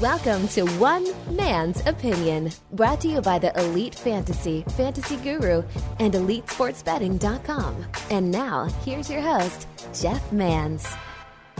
Welcome to One Man's Opinion, brought to you by the Elite Fantasy, Fantasy Guru, and EliteSportsBetting.com. And now, here's your host, Jeff Mans.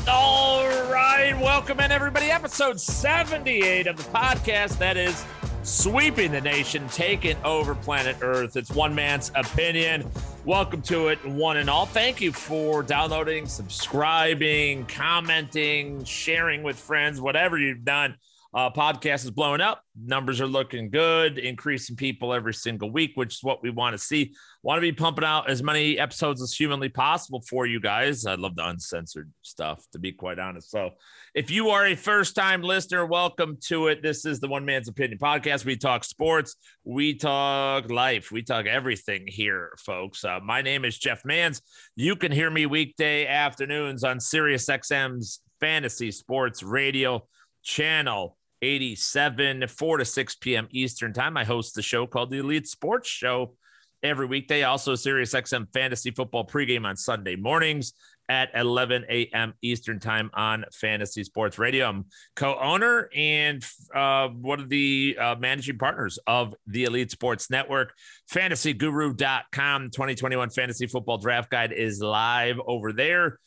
All right, welcome in everybody. Episode 78 of the podcast that is sweeping the nation, taking over planet Earth. It's one man's opinion. Welcome to it, one and all. Thank you for downloading, subscribing, commenting, sharing with friends, whatever you've done. Uh, podcast is blowing up. Numbers are looking good, increasing people every single week, which is what we want to see. Want to be pumping out as many episodes as humanly possible for you guys. I love the uncensored stuff, to be quite honest. So, if you are a first time listener, welcome to it. This is the One Man's Opinion podcast. We talk sports, we talk life, we talk everything here, folks. Uh, my name is Jeff Mans. You can hear me weekday afternoons on Sirius XM's Fantasy Sports Radio channel. 87, 4 to 6 p.m. Eastern Time. I host the show called the Elite Sports Show every weekday. Also, Sirius XM Fantasy Football pregame on Sunday mornings at 11 a.m. Eastern Time on Fantasy Sports Radio. I'm co owner and uh, one of the uh, managing partners of the Elite Sports Network. FantasyGuru.com 2021 Fantasy Football Draft Guide is live over there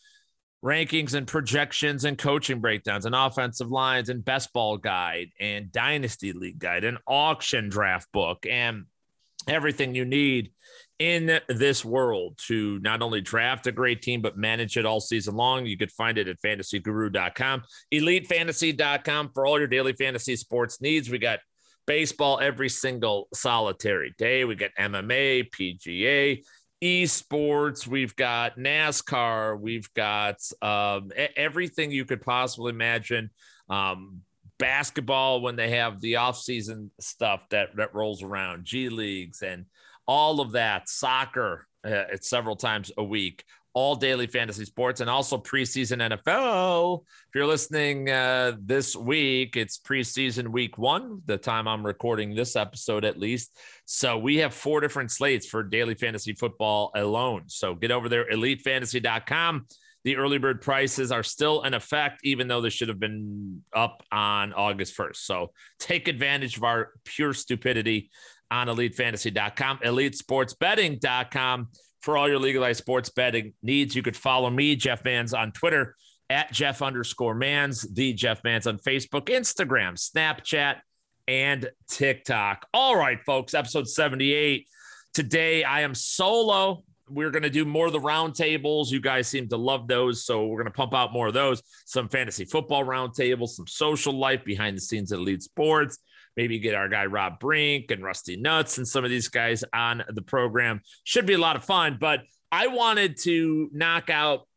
rankings and projections and coaching breakdowns and offensive lines and best ball guide and dynasty league guide and auction draft book and everything you need in this world to not only draft a great team but manage it all season long. You could find it at fantasyguru.com elitefantasy.com for all your daily fantasy sports needs. We got baseball every single solitary day. We got mma pga esports, we've got NASCAR, we've got um, everything you could possibly imagine. Um, basketball when they have the off-season stuff that that rolls around, G leagues and all of that. Soccer, uh, it's several times a week all daily fantasy sports and also preseason NFL. If you're listening uh, this week, it's preseason week one, the time I'm recording this episode at least. So we have four different slates for daily fantasy football alone. So get over there, elitefantasy.com. The early bird prices are still in effect, even though they should have been up on August 1st. So take advantage of our pure stupidity on elitefantasy.com, elitesportsbetting.com for all your legalized sports betting needs. You could follow me, Jeff Mans, on Twitter at Jeff underscore Mans, the Jeff Mans on Facebook, Instagram, Snapchat, and TikTok. All right, folks, episode 78. Today I am solo. We're going to do more of the roundtables. You guys seem to love those. So we're going to pump out more of those. Some fantasy football roundtables, some social life behind the scenes at Elite Sports maybe get our guy Rob Brink and Rusty Nuts and some of these guys on the program. Should be a lot of fun. But I wanted to knock out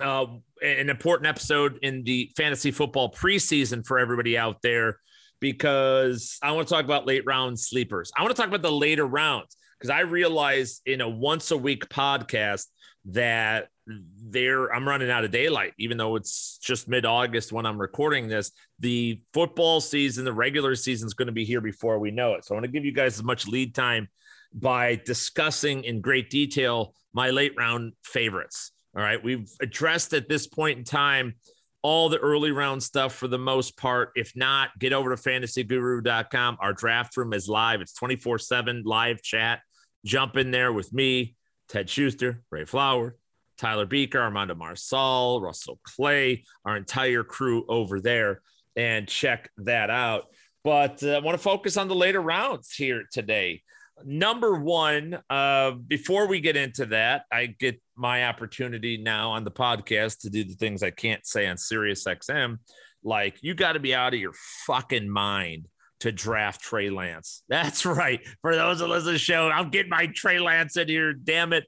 uh, an important episode in the fantasy football preseason for everybody out there because I want to talk about late round sleepers. I want to talk about the later rounds because I realized in a once a week podcast that there I'm running out of daylight, even though it's just mid August when I'm recording this. The football season, the regular season is going to be here before we know it. So I want to give you guys as much lead time by discussing in great detail my late round favorites. All right. We've addressed at this point in time all the early round stuff for the most part. If not, get over to fantasyguru.com. Our draft room is live, it's 24 7 live chat. Jump in there with me, Ted Schuster, Ray Flower, Tyler Beaker, Armando Marsal, Russell Clay, our entire crew over there, and check that out. But uh, I want to focus on the later rounds here today. Number one, uh, before we get into that, I get my opportunity now on the podcast to do the things I can't say on Sirius XM. Like, you got to be out of your fucking mind to draft Trey Lance. That's right. For those that listen to the show, I'm getting my Trey Lance in here. Damn it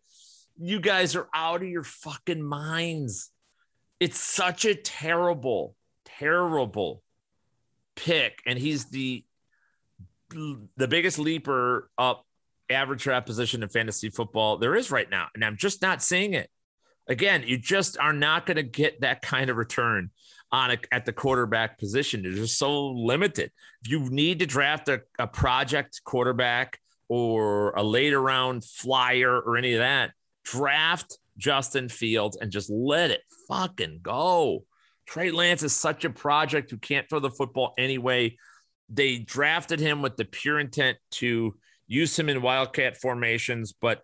you guys are out of your fucking minds. It's such a terrible, terrible pick. And he's the the biggest leaper up average draft position in fantasy football there is right now. And I'm just not seeing it. Again, you just are not going to get that kind of return on a, at the quarterback position. They're just so limited. If you need to draft a, a project quarterback or a later round flyer or any of that, draft Justin Fields and just let it fucking go. Trey Lance is such a project who can't throw the football anyway. They drafted him with the pure intent to use him in wildcat formations, but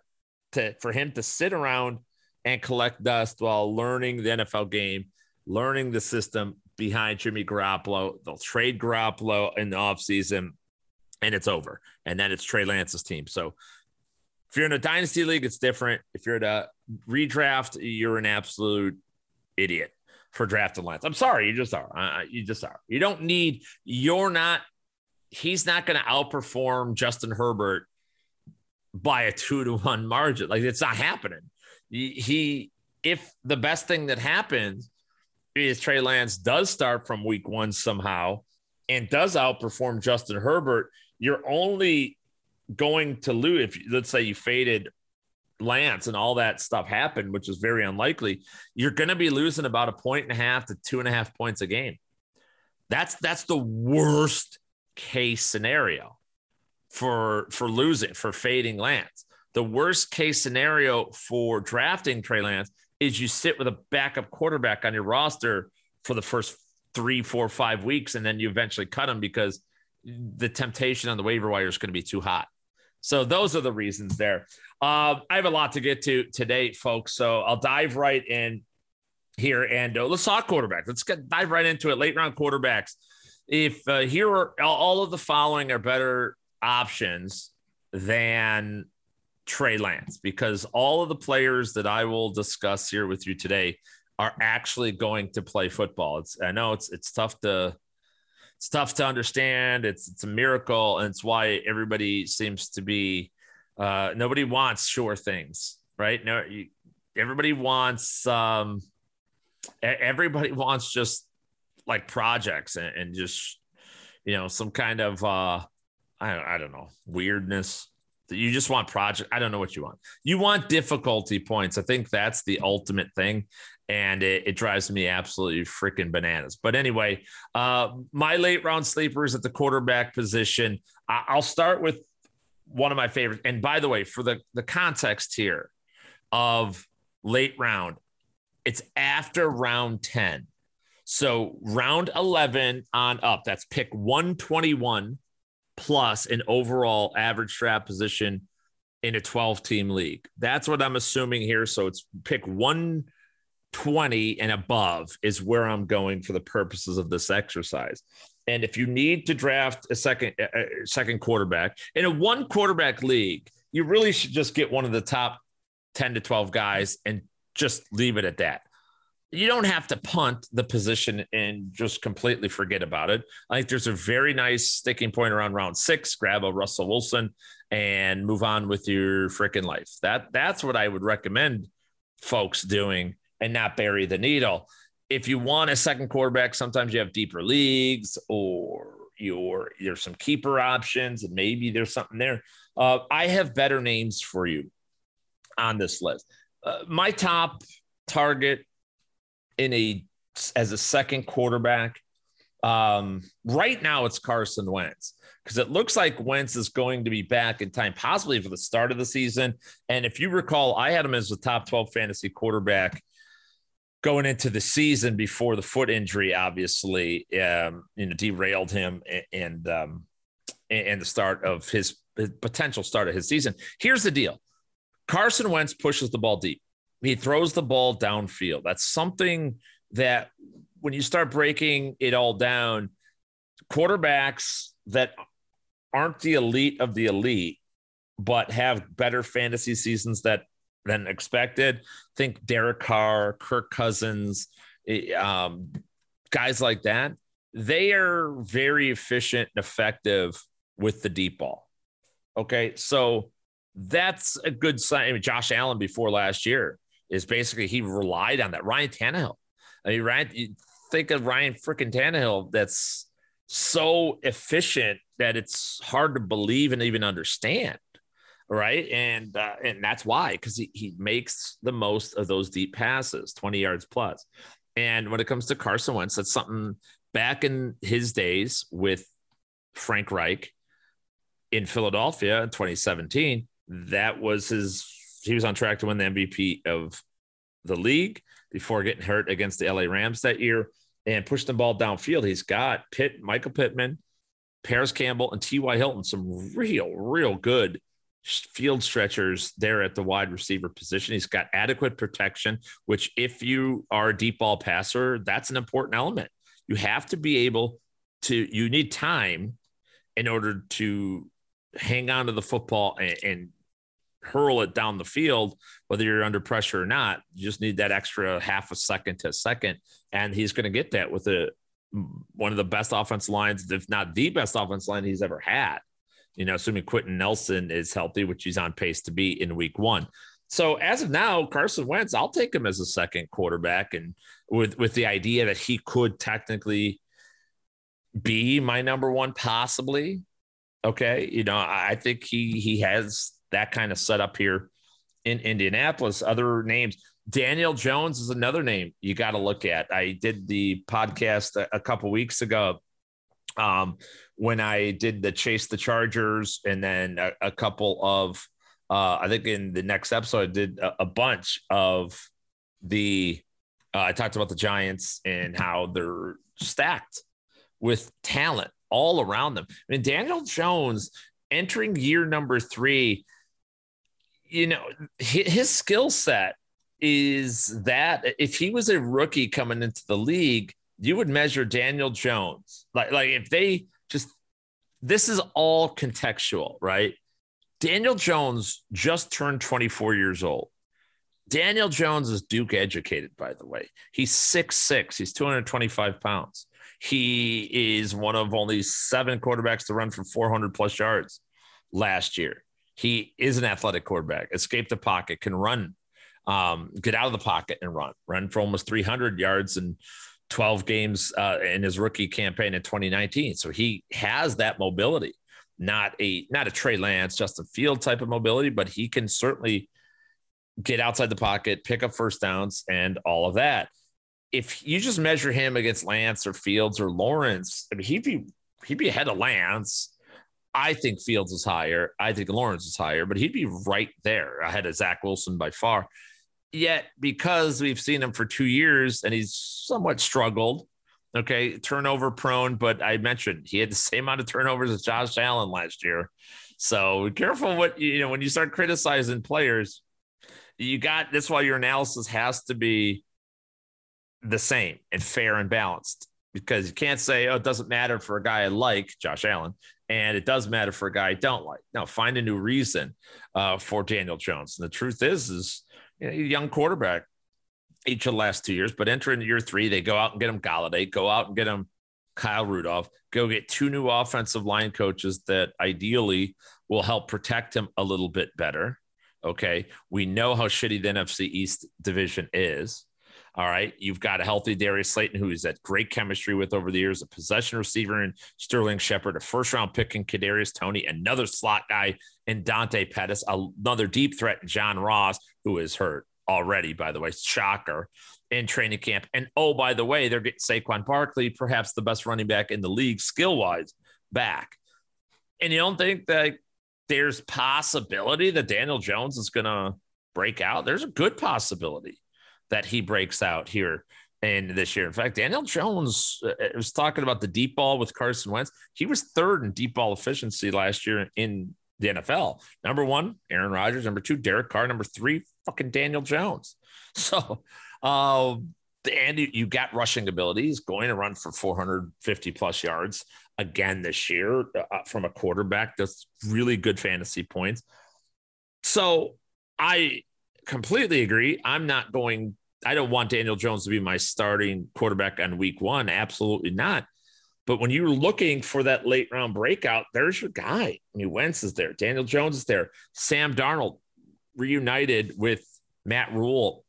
to for him to sit around and collect dust while learning the NFL game, learning the system behind Jimmy Garoppolo. They'll trade Garoppolo in the offseason and it's over. And then it's Trey Lance's team. So if you're in a dynasty league, it's different. If you're at a redraft, you're an absolute idiot for drafting Lance. I'm sorry, you just are. Uh, you just are. You don't need. You're not. He's not going to outperform Justin Herbert by a two to one margin. Like it's not happening. He, if the best thing that happens is Trey Lance does start from week one somehow and does outperform Justin Herbert, you're only going to lose if let's say you faded Lance and all that stuff happened, which is very unlikely, you're going to be losing about a point and a half to two and a half points a game. That's that's the worst case scenario for for losing for fading Lance. The worst case scenario for drafting Trey Lance is you sit with a backup quarterback on your roster for the first three, four, five weeks, and then you eventually cut him because the temptation on the waiver wire is going to be too hot. So those are the reasons there. Uh, I have a lot to get to today, folks. So I'll dive right in here and uh, let's talk quarterback. Let's get dive right into it. Late round quarterbacks. If uh, here are all of the following are better options than Trey Lance, because all of the players that I will discuss here with you today are actually going to play football. It's I know it's it's tough to it's tough to understand. It's it's a miracle, and it's why everybody seems to be uh, nobody wants sure things, right? No, everybody wants um, everybody wants just like projects and, and just you know some kind of uh, I I don't know weirdness. You just want project. I don't know what you want. You want difficulty points. I think that's the ultimate thing and it, it, drives me absolutely freaking bananas. But anyway, uh, my late round sleepers at the quarterback position. I, I'll start with one of my favorites. And by the way, for the the context here of late round, it's after round ten. So round eleven on up. That's pick one twenty one plus an overall average draft position in a 12 team league. That's what I'm assuming here. So it's pick one 20 and above is where I'm going for the purposes of this exercise. And if you need to draft a second a second quarterback in a one quarterback league, you really should just get one of the top 10 to 12 guys and just leave it at that. You don't have to punt the position and just completely forget about it. I think there's a very nice sticking point around round six. Grab a Russell Wilson and move on with your freaking life. That that's what I would recommend folks doing and not bury the needle. If you want a second quarterback, sometimes you have deeper leagues or your there's some keeper options and maybe there's something there. Uh, I have better names for you on this list. Uh, my top target in a as a second quarterback um, right now it's Carson Wentz because it looks like Wentz is going to be back in time, possibly for the start of the season. And if you recall, I had him as the top 12 fantasy quarterback going into the season before the foot injury, obviously, um, you know, derailed him and um, and the start of his, his potential start of his season. Here's the deal: Carson Wentz pushes the ball deep. He throws the ball downfield. That's something that when you start breaking it all down, quarterbacks that aren't the elite of the elite, but have better fantasy seasons that than expected. Think Derek Carr, Kirk Cousins, eh, um, guys like that. They are very efficient and effective with the deep ball. Okay. So that's a good sign. I mean, Josh Allen before last year is basically he relied on that. Ryan Tannehill. I mean, Ryan, you think of Ryan freaking Tannehill that's so efficient that it's hard to believe and even understand right? And uh, and that's why because he he makes the most of those deep passes, twenty yards plus. And when it comes to Carson Wentz, that's something back in his days with Frank Reich in Philadelphia in 2017. That was his. He was on track to win the MVP of the league before getting hurt against the LA Rams that year. and push the ball downfield. He's got Pitt, Michael Pittman, Parris Campbell, and T.Y. Hilton, some real, real good field stretchers there at the wide receiver position. He's got adequate protection, which, if you are a deep ball passer, that's an important element. You have to be able to, you need time in order to hang on to the football and, and hurl it down the field, whether you're under pressure or not. You just need that extra half a second to a second. And he's going to get that with a, one of the best offense lines, if not the best offense line he's ever had you know, assuming Quenton Nelson is healthy, which he's on pace to be in week one. So as of now, Carson Wentz, I'll take him as a second quarterback, and with with the idea that he could technically be my number one, possibly. Okay, you know, I think he he has that kind of setup here in Indianapolis. Other names, Daniel Jones is another name you got to look at. I did the podcast a, a couple weeks ago um, when I did the chase the Chargers, and then a, a couple of, uh, I think in the next episode, I did a, a bunch of the, uh, I talked about the Giants and how they're stacked with talent all around them. I mean, Daniel Jones entering year number three, you know, his, skill set is that if he was a rookie coming into the league, you would measure Daniel Jones like like if they just this is all contextual, right? Daniel Jones just turned 24 years old. Daniel Jones is Duke educated, by the way. He's six six. He's 225 pounds. He is one of only seven quarterbacks to run for 400 plus yards last year. He is an athletic quarterback, escape the pocket, can run, um, get out of the pocket and run, run for almost 300 yards and 12 games uh, in his rookie campaign in 2019. So he has that mobility, not a not a Trey Lance, Justin Field type of mobility, but he can certainly get outside the pocket, pick up first downs, and all of that. If you just measure him against Lance or Fields or Lawrence, I mean, he'd be he'd be ahead of Lance. I think Fields is higher. I think Lawrence is higher, but he'd be right there ahead of Zach Wilson by far. Yet, because we've seen him for two years and he's somewhat struggled, okay, turnover prone, but I mentioned he had the same amount of turnovers as Josh Allen last year. So careful what you know when you start criticizing players. You got that's why your analysis has to be the same and fair and balanced because you can't say, oh, it doesn't matter for a guy I like, Josh Allen, and it does matter for a guy I don't like. Now, find a new reason uh, for Daniel Jones. And the truth is, is you know, young quarterback each of the last two years, but enter into year three, they go out and get him Golladay, go out and get him Kyle Rudolph, go get two new offensive line coaches that ideally will help protect him a little bit better. Okay. We know how shitty the NFC East division is. All right. You've got a healthy Darius Slayton, who is at great chemistry with over the years, a possession receiver in Sterling Shepard, a first round pick in Kadarius Toney, another slot guy in Dante Pettis, another deep threat in John Ross, who is hurt already, by the way. Shocker in training camp. And oh, by the way, they're getting Saquon Barkley, perhaps the best running back in the league skill wise, back. And you don't think that there's possibility that Daniel Jones is going to break out? There's a good possibility that he breaks out here in this year. In fact, Daniel Jones uh, uh, was talking about the deep ball with Carson Wentz. He was third in deep ball efficiency last year in the NFL. Number one, Aaron Rodgers. Number two, Derek Carr. Number three, fucking Daniel Jones. So, uh, and you got rushing abilities, going to run for 450 plus yards again this year uh, from a quarterback. That's really good fantasy points. So I completely agree. I'm not going, I don't want Daniel Jones to be my starting quarterback on week one. Absolutely not. But when you're looking for that late round breakout, there's your guy. I mean, Wentz is there, Daniel Jones is there, Sam Darnold reunited with Matt Rhule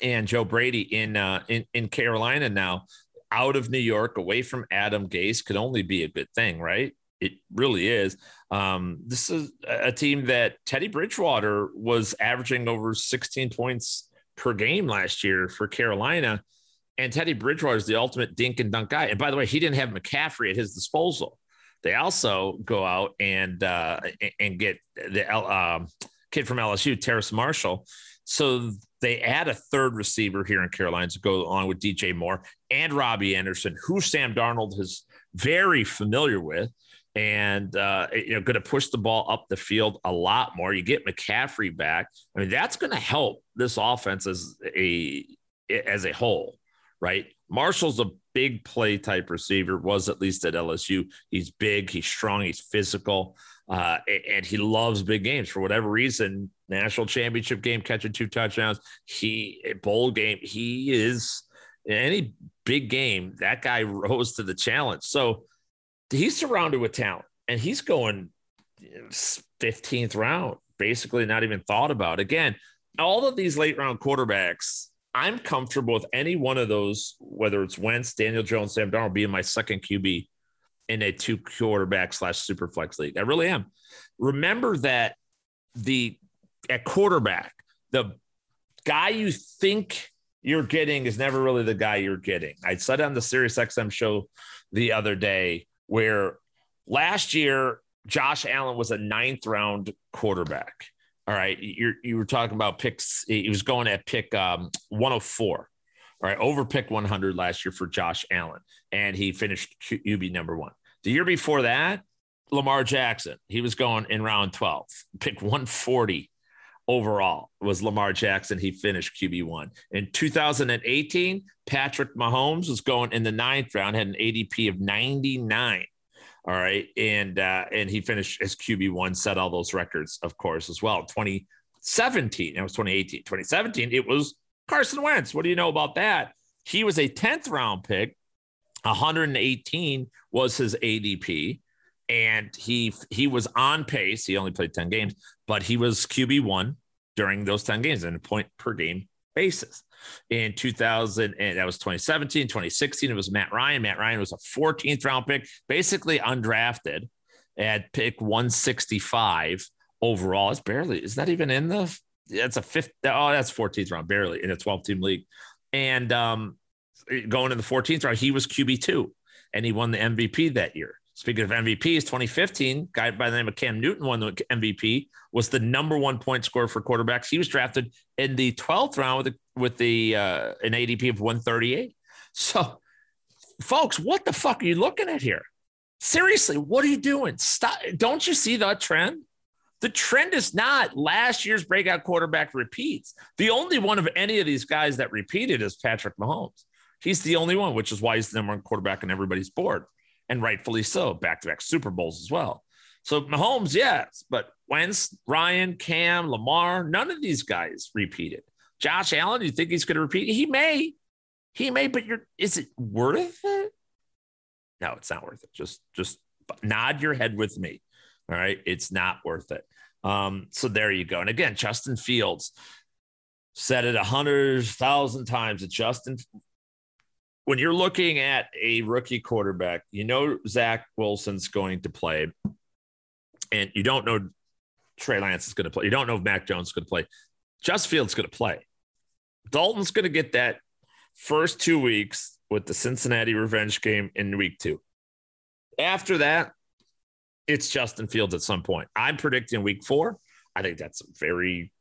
and Joe Brady in uh, in in Carolina now, out of New York, away from Adam Gase, could only be a good thing, right? It really is. Um, this is a team that Teddy Bridgewater was averaging over 16 points per game last year for Carolina. And Teddy Bridgewater is the ultimate dink and dunk guy. And by the way, he didn't have McCaffrey at his disposal. They also go out and uh, and get the um, kid from LSU, Terrace Marshall. So They add a third receiver here in Carolina to go along with DJ Moore and Robbie Anderson, who Sam Darnold is very familiar with and uh, you know going to push the ball up the field a lot more. You get McCaffrey back. I mean, that's going to help this offense as a as a whole, right? Marshall's a big play type receiver. Was at least at LSU. He's big. He's strong. He's physical, uh, and he loves big games for whatever reason. National championship game, catching two touchdowns. He bowl game. He is any big game. That guy rose to the challenge. So he's surrounded with talent and he's going 15th round, basically not even thought about. Again, all of these late round quarterbacks, I'm comfortable with any one of those, whether it's Wentz, Daniel Jones, Sam Darnold, being my second QB in a two quarterback slash super flex league. I really am. Remember that the at quarterback, the guy you think you're getting is never really the guy you're getting. I said on the Sirius XM show the other day where last year Josh Allen was a ninth round quarterback. All right, you you were talking about picks. He was going at pick um, 104. All right, over pick 100 last year for Josh Allen, and he finished QB number one. The year before that, Lamar Jackson, he was going in round 12, pick 140 overall was Lamar Jackson. He finished QB1. In 2018, Patrick Mahomes was going in the ninth round, had an ADP of 99. All right. And uh, and he finished as QB1, set all those records, of course, as well. 2017, it was 2018. 2017, it was Carson Wentz. What do you know about that? He was a 10th round pick. 118 was his ADP and he he was on pace. He only played 10 games, but he was QB1 during those 10 games on a point per game basis. In 2000, and that was 2017, 2016, it was Matt Ryan. Matt Ryan was a 14th round pick, basically undrafted at pick 165 overall. It's barely, is that even in the, that's a fifth, oh, that's 14th round, barely in a 12 team league. And um, going in the 14th round, he was QB2 and he won the MVP that year. Speaking of MVPs, 2015, guy by the name of Cam Newton won the MVP, was the number one point scorer for quarterbacks. He was drafted in the 12th round with, the, with the uh, an ADP of 138. So, folks, what the fuck are you looking at here? Seriously, what are you doing? Stop! Don't you see the trend? The trend is not last year's breakout quarterback repeats. The only one of any of these guys that repeated is Patrick Mahomes. He's the only one, which is why he's the number one quarterback on everybody's board and rightfully so, back to back Super Bowls as well. So Mahomes, yes, but Wentz, Ryan, Cam, Lamar, none of these guys repeated. Josh Allen, you think he's going to repeat? He may, he may, but you're, is it worth it? No, it's not worth it. Just, just nod your head with me. All right, it's not worth it. Um, so there you go. And again, Justin Fields said it a hundred thousand times. That Justin when you're looking at a rookie quarterback, you know Zach Wilson's going to play, and you don't know Trey Lance is going to play. You don't know if Mac Jones is going to play. Just Fields going to play. Dalton's going to get that first two weeks with the Cincinnati revenge game in week two. After that, it's Justin Fields at some point. I'm predicting week four. I think that's a very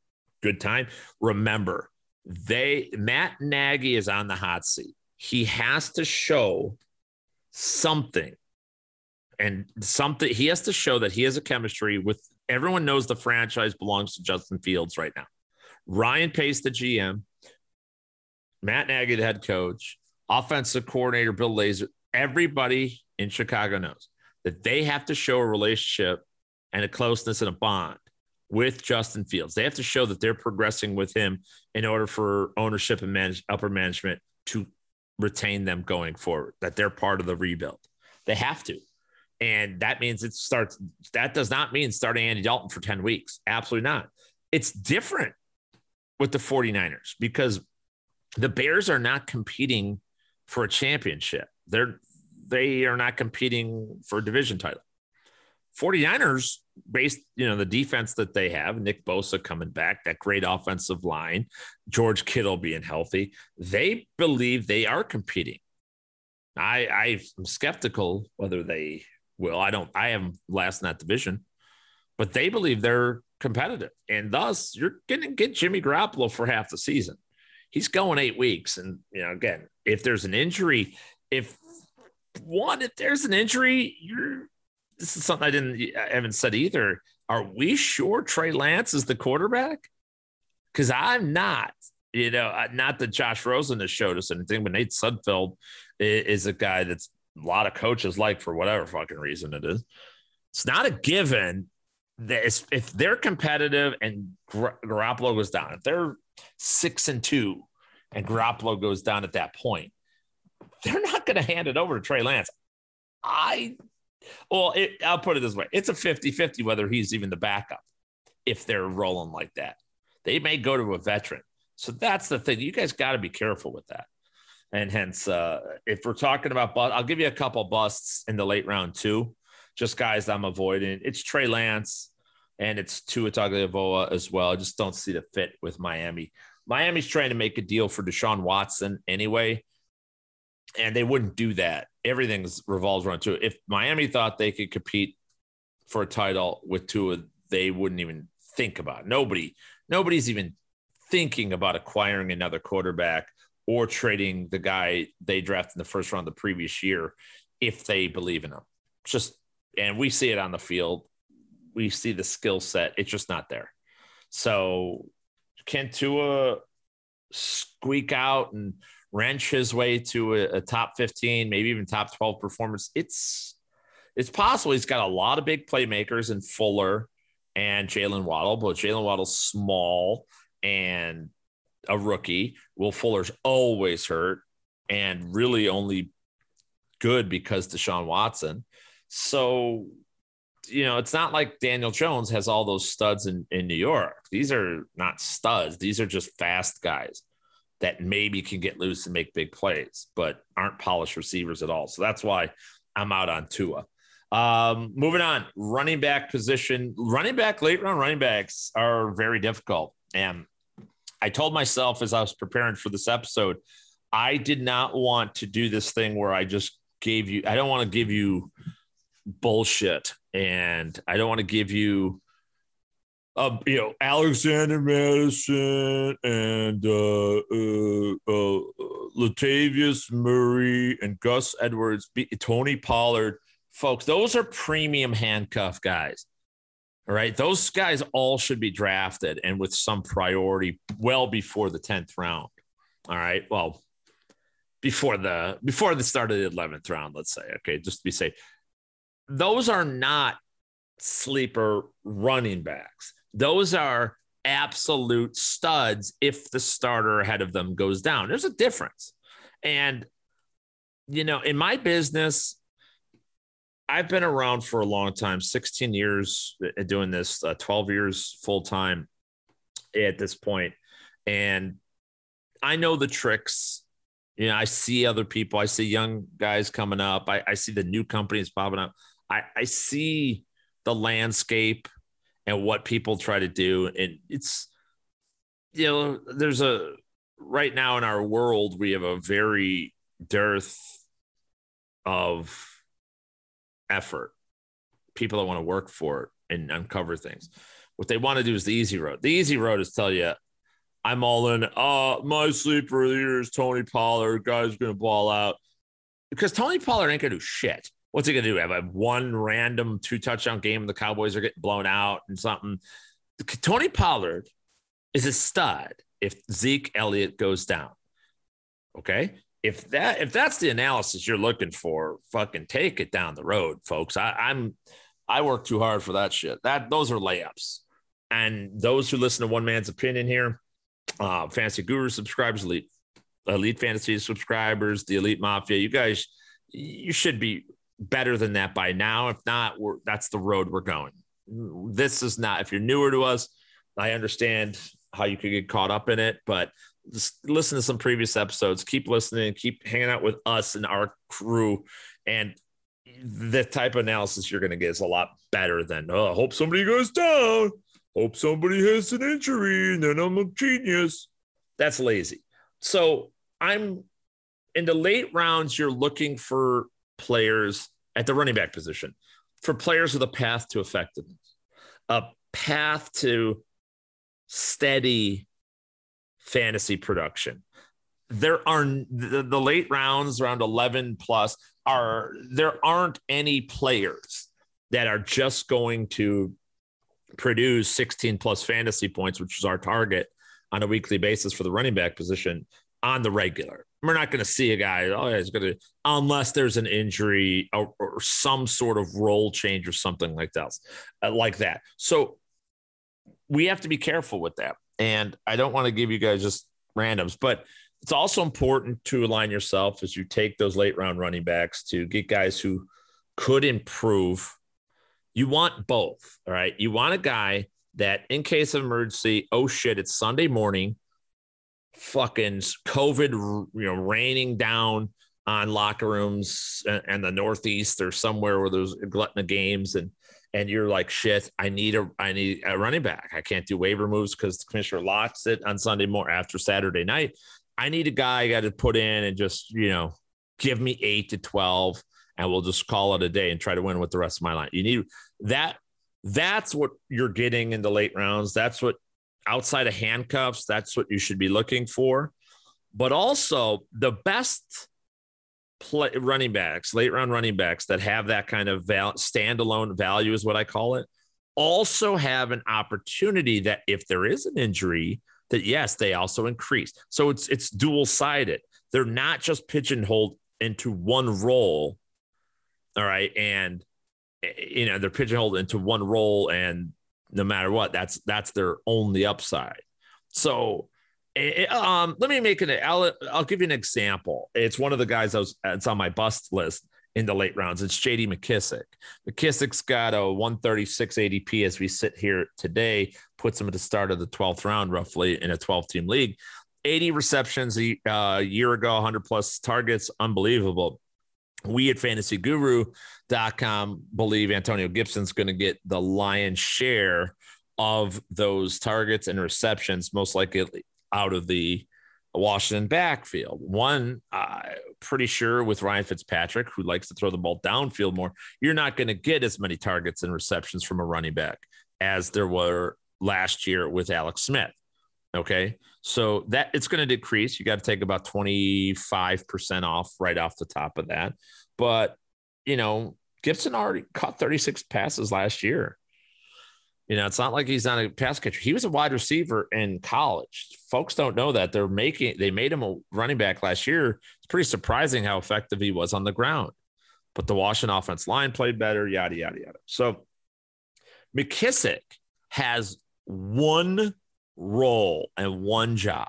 good time. Remember, they Matt Nagy is on the hot seat he has to show something and something he has to show that he has a chemistry with everyone knows the franchise belongs to Justin Fields right now. Ryan Pace, the GM, Matt Nagy, the head coach, offensive coordinator Bill Lazor, everybody in Chicago knows that they have to show a relationship and a closeness and a bond with Justin Fields. They have to show that they're progressing with him in order for ownership and manage, upper management to retain them going forward, that they're part of the rebuild. They have to. And that means it starts, that does not mean starting Andy Dalton for 10 weeks. Absolutely not. It's different with the 49ers because the Bears are not competing for a championship. They're, they are not competing for a division title. 49ers, based, you know, the defense that they have, Nick Bosa coming back, that great offensive line, George Kittle being healthy, they believe they are competing. I I'm skeptical whether they will. I don't I am last in that division. but they believe they're competitive. And thus, you're to get Jimmy Garoppolo for half the season. He's going eight weeks. And, you know, again, if there's an injury, if one, if there's an injury, you're, this is something I didn't, I haven't said either. Are we sure Trey Lance is the quarterback? Because I'm not. You know, not that Josh Rosen has showed us anything, but Nate Sudfeld is a guy that's a lot of coaches like for whatever fucking reason it is. It's not a given that if they're competitive and Garoppolo goes down, if they're six and two and Garoppolo goes down at that point, they're not going to hand it over to Trey Lance. I, well, it, I'll put it this way it's a 50 50 whether he's even the backup if they're rolling like that. They may go to a veteran. So that's the thing. You guys got to be careful with that. And hence, uh, if we're talking about, but I'll give you a couple busts in the late round too. Just guys I'm avoiding. It's Trey Lance and it's Tua Tagovailoa as well. I just don't see the fit with Miami. Miami's trying to make a deal for Deshaun Watson anyway, and they wouldn't do that. Everything's revolves around Tua. If Miami thought they could compete for a title with Tua, they wouldn't even think about it. Nobody, nobody's even thinking about acquiring another quarterback or trading the guy they drafted in the first round the previous year if they believe in him. Just and we see it on the field. We see the skill set. It's just not there. So can Tua squeak out and wrench his way to a, a top 15, maybe even top 12 performance? It's it's possible. He's got a lot of big playmakers in Fuller and Jalen Waddle, but Jalen Waddle's small and a rookie. Will Fuller's always hurt and really only good because Deshaun Watson. So, you know, it's not like Daniel Jones has all those studs in, in New York. These are not studs. These are just fast guys that maybe can get loose and make big plays, but aren't polished receivers at all. So that's why I'm out on Tua. Um, moving on, running back position. Running back, late round running backs are very difficult. And I told myself as I was preparing for this episode, I did not want to do this thing where I just gave you, I don't want to give you bullshit and I don't want to give you, uh, you know, Alexander Mattison and uh, uh, uh, Latavius Murray and Gus Edwards, Tony Pollard. Folks, those are premium handcuff guys. All right. Those guys all should be drafted and with some priority well before the 10th round. All right. Well, before the before the start of the 11th round, let's say. Okay, just to be safe. Those are not sleeper running backs. Those are absolute studs if the starter ahead of them goes down. There's a difference. And you know, in my business, I've been around for a long time 16 years uh, doing this, uh, 12 years full time at this point. And I know the tricks. You know, I see other people, I see young guys coming up, I, I see the new companies popping up. I, I see the landscape and what people try to do. And it's, you know, there's a right now in our world, we have a very dearth of effort, people that want to work for it and uncover things. What they want to do is the easy road. The easy road is tell you, I'm all in. Uh, my sleeper year is Tony Pollard. Guy's going to ball out. Because Tony Pollard ain't going to do shit. What's he going to do? Have a one random two touchdown game and the Cowboys are getting blown out and something? Tony Pollard is a stud if Zeke Elliott goes down. Okay if that if that's the analysis you're looking for, fucking take it down the road, folks. I, I'm I work too hard for that shit. That those are layups. And those who listen to one man's opinion here, uh, fantasy guru subscribers, elite elite fantasy subscribers, the elite mafia, you guys, you should be better than that by now. If not, we're that's the road we're going. This is not. If you're newer to us, I understand how you could get caught up in it, but just listen to some previous episodes. Keep listening. Keep hanging out with us and our crew. And the type of analysis you're going to get is a lot better than, oh, I hope somebody goes down. Hope somebody has an injury and then I'm a genius. That's lazy. So I'm in the late rounds, you're looking for players at the running back position, for players with a path to effectiveness. a path to steady fantasy production. There are the, the late rounds around 11 plus are there aren't any players that are just going to produce 16 plus fantasy points, which is our target on a weekly basis for the running back position on the regular. We're not going to see a guy, oh, he's going to, unless there's an injury or, or, some sort of role change or something like that, uh, like that. So we have to be careful with that. And I don't want to give you guys just randoms, but it's also important to align yourself as you take those late round running backs to get guys who could improve. You want both, all right? You want a guy that, in case of emergency, oh shit, it's Sunday morning, fucking COVID, you know, raining down on locker rooms and the Northeast or somewhere where there's a glutton of games and and you're like, shit, I need a I need a running back. I can't do waiver moves because the commissioner locks it on Sunday morning after Saturday night. I need a guy I got to put in and just, you know, give me eight to 12 and we'll just call it a day and try to win with the rest of my line. You need that. That's what you're getting in the late rounds. That's what outside of handcuffs, that's what you should be looking for. But also the best play, running backs, late round running backs that have that kind of val- standalone value is what I call it. Also have an opportunity that if there is an injury, that yes, they also increase. So it's it's dual sided. They're not just pigeonholed into one role. All right, and eh, you know they're pigeonholed into one role, and no matter what, that's that's their only upside. So it, um, let me make an I'll, I'll give you an example. It's one of the guys I was. It's on my bust list in the late rounds. It's J.D. McKissic. McKissic's got a 136 ADP as we sit here today. Puts him at the start of the 12th round, roughly in a 12 team league. 80 receptions a uh, year ago, 100 plus targets, unbelievable. We at fantasyguru.com believe Antonio Gibson's going to get the lion's share of those targets and receptions, most likely out of the Washington backfield. One, uh, pretty sure with Ryan Fitzpatrick, who likes to throw the ball downfield more, you're not going to get as many targets and receptions from a running back as there were last year with Alex Smith. Okay. So that it's going to decrease. You got to take about 25% off right off the top of that. But, you know, Gibson already caught 36 passes last year. You know, it's not like he's not a pass catcher. He was a wide receiver in college. Folks don't know that. They're making they made him a running back last year. It's pretty surprising how effective he was on the ground. But the Washington offense line played better, yada yada yada. So McKissic has one role and one job.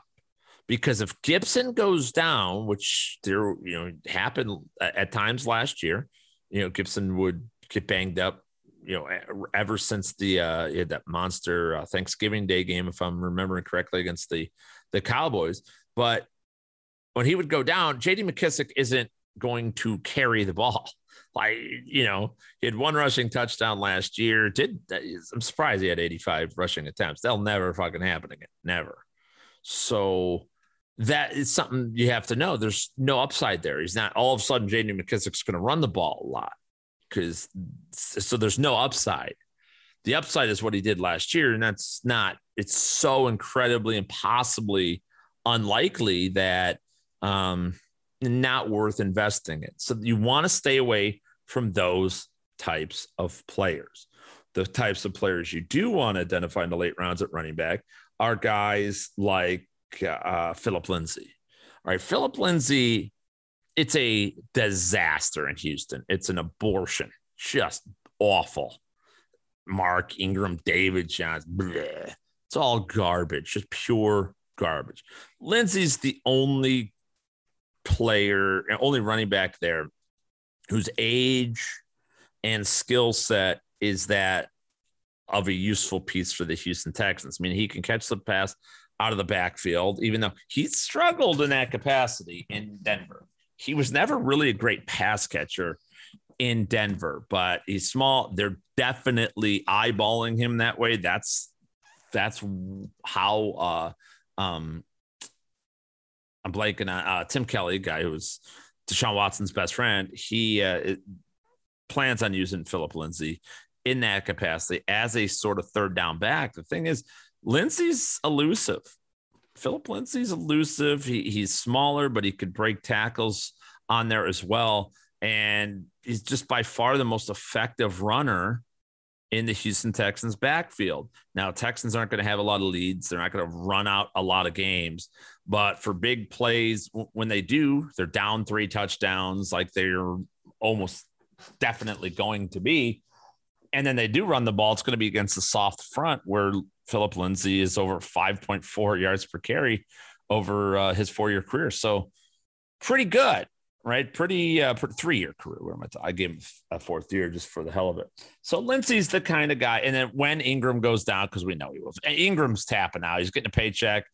Because if Gibson goes down, which there you know happened at times last year, you know Gibson would get banged up you know, ever since the uh, that monster uh, Thanksgiving Day game, if I'm remembering correctly, against the the Cowboys. But when he would go down, J.D. McKissic isn't going to carry the ball. Like you know, he had one rushing touchdown last year. Did I'm surprised he had 85 rushing attempts. That'll never fucking happen again. Never. So that is something you have to know. There's no upside there. He's not all of a sudden J.D. McKissic's going to run the ball a lot because so there's no upside. The upside is what he did last year, and that's not. It's so incredibly impossibly unlikely that um, not worth investing it. So you want to stay away from those types of players. The types of players you do want to identify in the late rounds at running back are guys like uh, Phillip Lindsay. All right, Phillip Lindsay it's a disaster in Houston. It's an abortion, just awful. Mark Ingram, David Johnson, bleh. it's all garbage, just pure garbage. Lindsay's the only player, only running back there whose age and skill set is that of a useful piece for the Houston Texans. I mean, he can catch the pass out of the backfield, even though he struggled in that capacity in Denver he was never really a great pass catcher in Denver, but he's small. They're definitely eyeballing him that way. That's that's how uh um I'm blanking on uh, Tim Kelly, guy who was Deshaun Watson's best friend. He uh, plans on using Phillip Lindsay in that capacity as a sort of third down back. The thing is, Lindsay's elusive. Phillip Lindsay's elusive. He, he's smaller, but he could break tackles on there as well. And he's just by far the most effective runner in the Houston Texans backfield. Now, Texans aren't going to have a lot of leads. They're not going to run out a lot of games. But for big plays, when they do, they're down three touchdowns, like they're almost definitely going to be. And then they do run the ball. It's going to be against the soft front where Phillip Lindsay is over 5.4 yards per carry over uh, his four year career. So pretty good right? Pretty, uh, three year career. Where am I? T- I gave him a fourth year just for the hell of it. So Lindsay's the kind of guy. And then when Ingram goes down, because we know he will, Ingram's tapping out. He's getting a paycheck.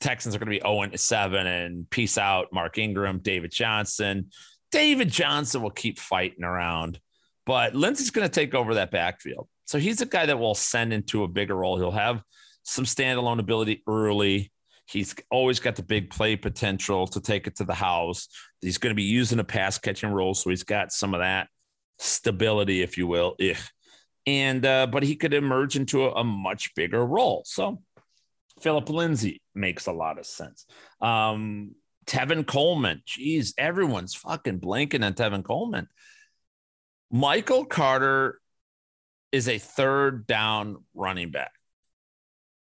Texans are going to be 0 7 and peace out. Mark Ingram, David Johnson. David Johnson will keep fighting around, but Lindsay's going to take over that backfield. So he's a guy that will send into a bigger role. He'll have some standalone ability early. He's always got the big play potential to take it to the house. He's going to be using a pass catching role, so he's got some of that stability, if you will. Ugh. And uh, but he could emerge into a, a much bigger role. So Phillip Lindsay makes a lot of sense. Um, Tevin Coleman, geez, everyone's fucking blanking on Tevin Coleman. Michael Carter is a third down running back.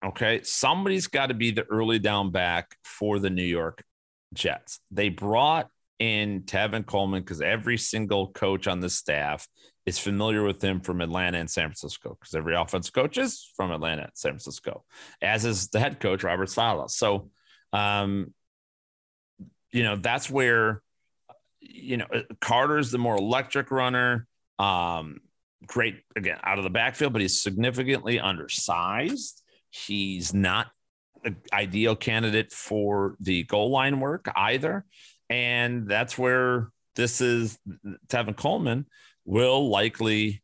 Okay. Somebody's got to be the early down back for the New York Jets. They brought in Tevin Coleman because every single coach on the staff is familiar with him from Atlanta and San Francisco because every offense coach is from Atlanta and San Francisco, as is the head coach, Robert Saleh. So, um, you know, that's where, you know, Carter's the more electric runner. Um, great, again, out of the backfield, but he's significantly undersized. He's not an ideal candidate for the goal line work either. And that's where this is Tevin Coleman will likely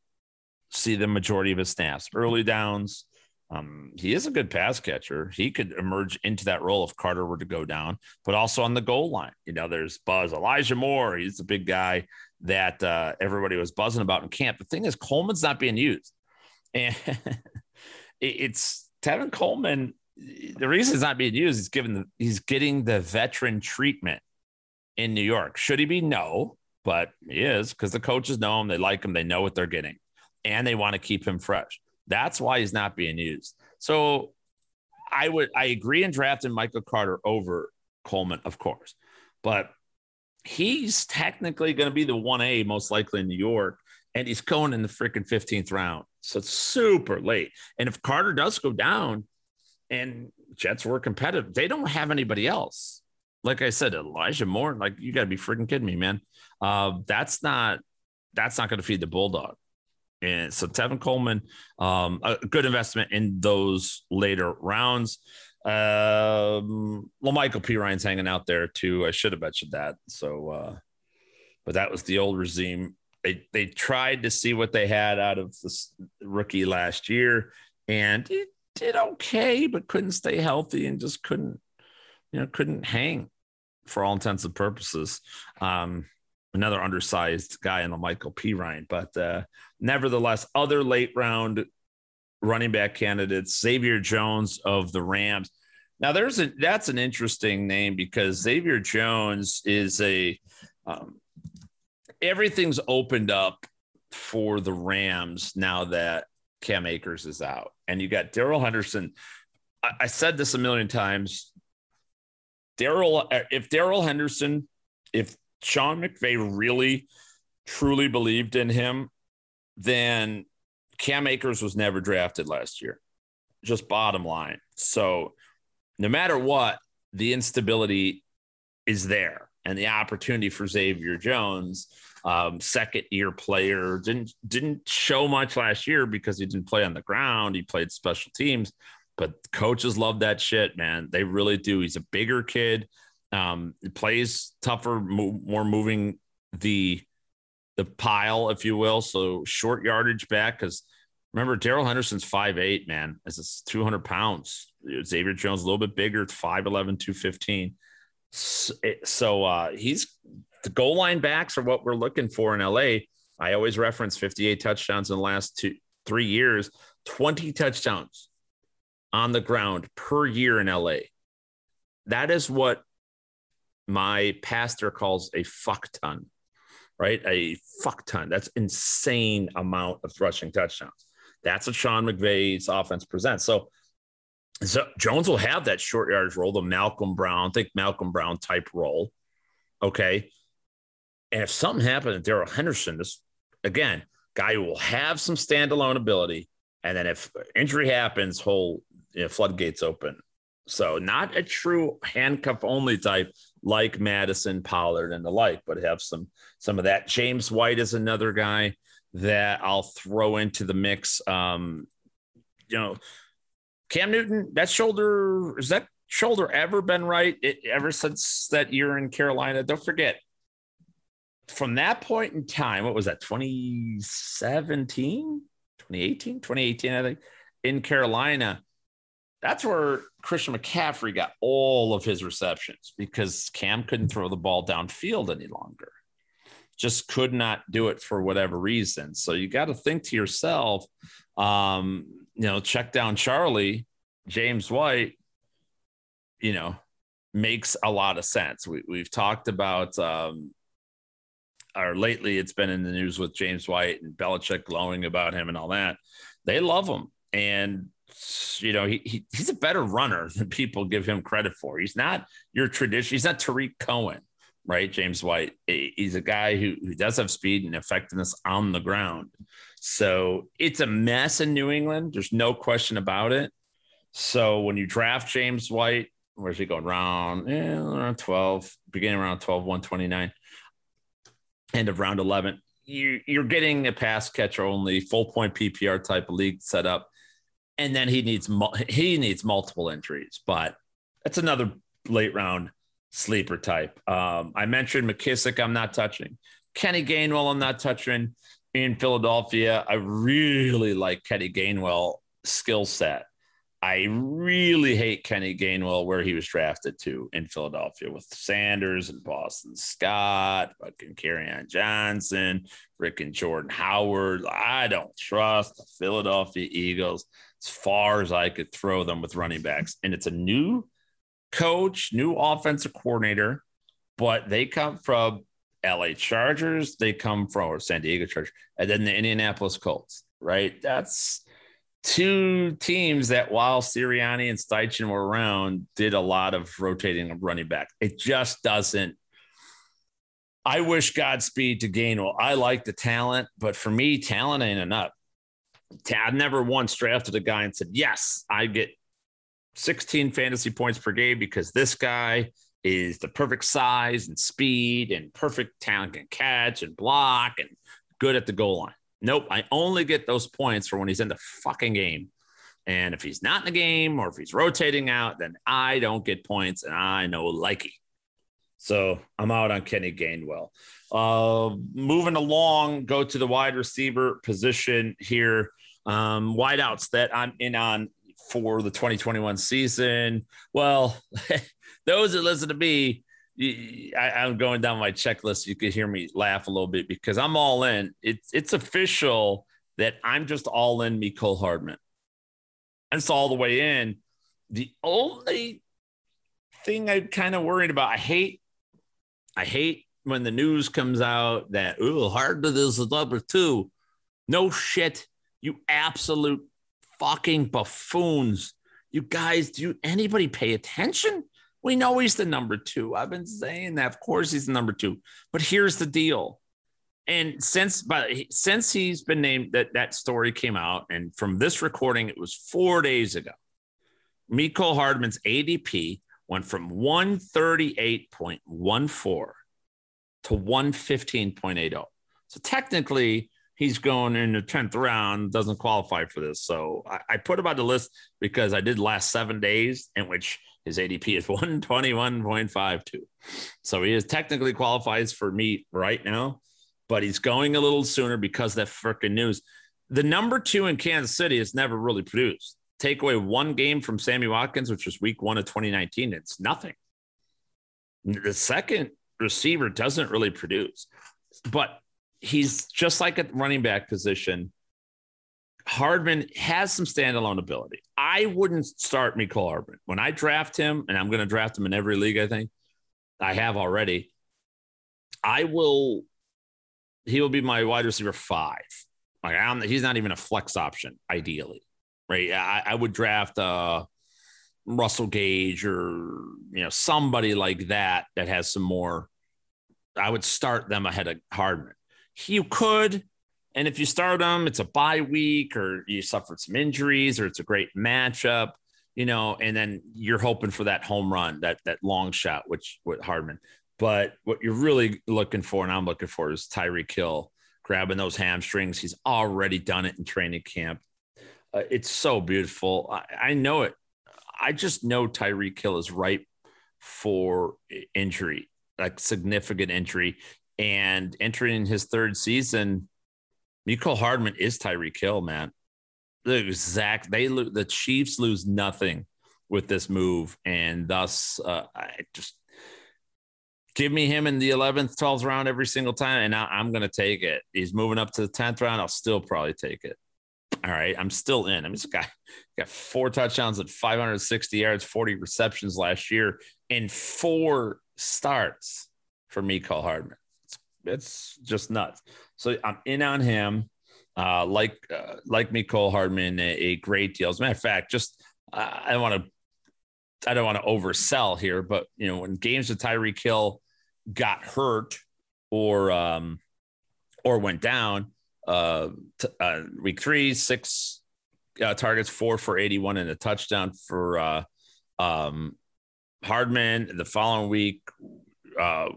see the majority of his snaps, early downs. Um, he is a good pass catcher. He could emerge into that role if Carter were to go down, but also on the goal line. You know, there's Buzz Elijah Moore. He's a big guy that uh, everybody was buzzing about in camp. The thing is, Coleman's not being used, and it's Tevin Coleman, the reason he's not being used is given the, he's getting the veteran treatment in New York. Should he be? No, but he is because the coaches know him, they like him, they know what they're getting, and they want to keep him fresh. That's why he's not being used. So I would I agree in drafting Michael Carter over Coleman, of course, but he's technically going to be the 1A most likely in New York and he's going in the freaking 15th round. So it's super late. And if Carter does go down and Jets were competitive, they don't have anybody else. Like I said, Elijah Moore, like you got to be freaking kidding me, man. Uh, that's not that's not going to feed the bulldog. And so Tevin Coleman, um, a good investment in those later rounds. Um, well, Michael Perine's hanging out there too. I should have mentioned that. So, uh, but that was the old regime they they tried to see what they had out of this rookie last year, and it did okay, but couldn't stay healthy and just couldn't, you know, couldn't hang for all intents and purposes. Um, another undersized guy in the Michael Perine, but uh, nevertheless, other late round running back candidates, Xavier Jones of the Rams. Now, there's a that's an interesting name because Xavier Jones is a um, everything's opened up for the Rams now that Cam Akers is out. And you got Darrell Henderson. I, I, said this a million times. Uh, if Darrell Henderson, if Sean McVay really truly believed in him, then Cam Akers was never drafted last year. Just bottom line. So no matter what, the instability is there and the opportunity for Xavier Jones um, second year player. Didn't didn't show much last year because he didn't play on the ground. He played special teams, but coaches love that shit, man. They really do. He's a bigger kid. Um, plays tougher, mo- more moving the the pile, if you will. So short yardage back because remember Darrell Henderson's five eight man. It's 200 pounds. Xavier Jones a little bit bigger, 5'11, 215. So, so uh, he's the goal line backs are what we're looking for in LA. I always reference 58 touchdowns in the last two, three years, 20 touchdowns on the ground per year in LA. That is what my pastor calls a fuck ton, right? A fuck ton. That's insane amount of rushing touchdowns. That's what Sean McVay's offense presents. So, so Jones will have that short yardage role, the Malcolm Brown, think Malcolm Brown type role. Okay. And if something happened to Darrell Henderson, this again, guy who will have some standalone ability. And then if injury happens, whole you know, floodgates open. So not a true handcuff only type like Mattison, Pollard, and the like, but have some some of that. James White is another guy that I'll throw into the mix. Um, you know, Cam Newton, that shoulder is that shoulder ever been right it, ever since that year in Carolina? Don't forget, from that point in time, what was that, 2017, 2018, 2018, I think, in Carolina, that's where Christian McCaffrey got all of his receptions because Cam couldn't throw the ball downfield any longer. Just could not do it for whatever reason. So you got to think to yourself, um, you know, check down Charlie, James White, you know, makes a lot of sense. We, we've talked about, um, or lately it's been in the news with James White and Belichick glowing about him and all that. They love him. And you know, he, he, he's a better runner than people give him credit for. He's not your tradition. He's not Tarik Cohen, right? James White. He's a guy who, who does have speed and effectiveness on the ground. So it's a mess in New England. There's no question about it. So when you draft James White, where's he going? Round, eh, around 12, beginning around 12, 129, end of round 11. You, you're getting a pass catcher only, full point PPR type of league set up and then he needs he needs multiple injuries, but that's another late round sleeper type. Um, I mentioned McKissic, I'm not touching. Kenny Gainwell, I'm not touching in Philadelphia. I really like Kenny Gainwell skill set. I really hate Kenny Gainwell where he was drafted to in Philadelphia with Sanders and Boston Scott, fucking Kerryon Johnson, Rick and Jordan Howard. I don't trust the Philadelphia Eagles as far as I could throw them with running backs. And it's a new coach, new offensive coordinator, but they come from LA Chargers, they come from San Diego Chargers, and then the Indianapolis Colts, right? That's two teams that while Sirianni and Steichen were around, did a lot of rotating of running back. It just doesn't. I wish Godspeed to Gainwell. I like the talent, but for me, talent ain't enough. I've never once drafted a guy and said, yes, I get 16 fantasy points per game because this guy is the perfect size and speed and perfect talent and catch and block and good at the goal line. Nope. I only get those points for when he's in the fucking game. And if he's not in the game or if he's rotating out, then I don't get points and I know likey. So I'm out on Kenny Gainwell. Uh, moving along, go to the wide receiver position here um, wideouts that I'm in on for the 2021 season. Well, those that listen to me, I, am going down my checklist. You could hear me laugh a little bit because I'm all in. It's it's official that I'm just all in Mecole Hardman. And it's all the way in. The only thing I'm kind of worried about, I hate, I hate when the news comes out that oh Hardman is the number two. No shit. You absolute fucking buffoons. You guys, do anybody pay attention? We know he's the number two. I've been saying that. Of course, he's the number two. But here's the deal. And since but since he's been named that that story came out, and from this recording, it was four days ago. Mecole Hardman's ADP went from 138.14 to 115.80. So technically, he's going in the 10th round, doesn't qualify for this. So I, I put him on the list because I did last seven days in which his ADP is 121.52. So he is technically qualifies for me right now, but he's going a little sooner because that freaking news. The number two in Kansas City has never really produced. Take away one game from Sammy Watkins, which was week one of 2019. It's nothing. The second receiver doesn't really produce. But he's just like a running back position. Hardman has some standalone ability. I wouldn't start Mecole Hardman when I draft him, and I'm going to draft him in every league. I think I have already. I will. He will be my wide receiver five. Like I'm, he's not even a flex option. Ideally, right? I, I would draft uh, Russell Gage or you know somebody like that that has some more. I would start them ahead of Hardman. You could, and if you start them, it's a bye week or you suffered some injuries or it's a great matchup, you know, and then you're hoping for that home run, that that long shot, which with Hardman. But what you're really looking for, and I'm looking for, is Tyreek Hill grabbing those hamstrings. He's already done it in training camp. Uh, it's so beautiful. I, I know it. I just know Tyreek Hill is ripe for injury, like significant injury. And entering his third season, Mecole Hardman is Tyreek Hill, man. The exact they the Chiefs lose nothing with this move, and thus uh, I just give me him in the 11th, 12th round every single time, and I, am going to take it. He's moving up to the 10th round. I'll still probably take it. All right. I'm still in. I mean, this guy got four touchdowns at 560 yards, 40 receptions last year, and four starts for Mecole Hardman. It's, just nuts. So I'm in on him. Uh, like uh, like Mecole Hardman, a, a, great deal. As a matter of fact, just uh, I don't want to I don't want to oversell here, but you know when games with Tyreek Hill got hurt or um, or went down. Uh, t- uh, week three, six uh, targets, four for 81 and a touchdown for uh, um, Hardman. The following week, uh,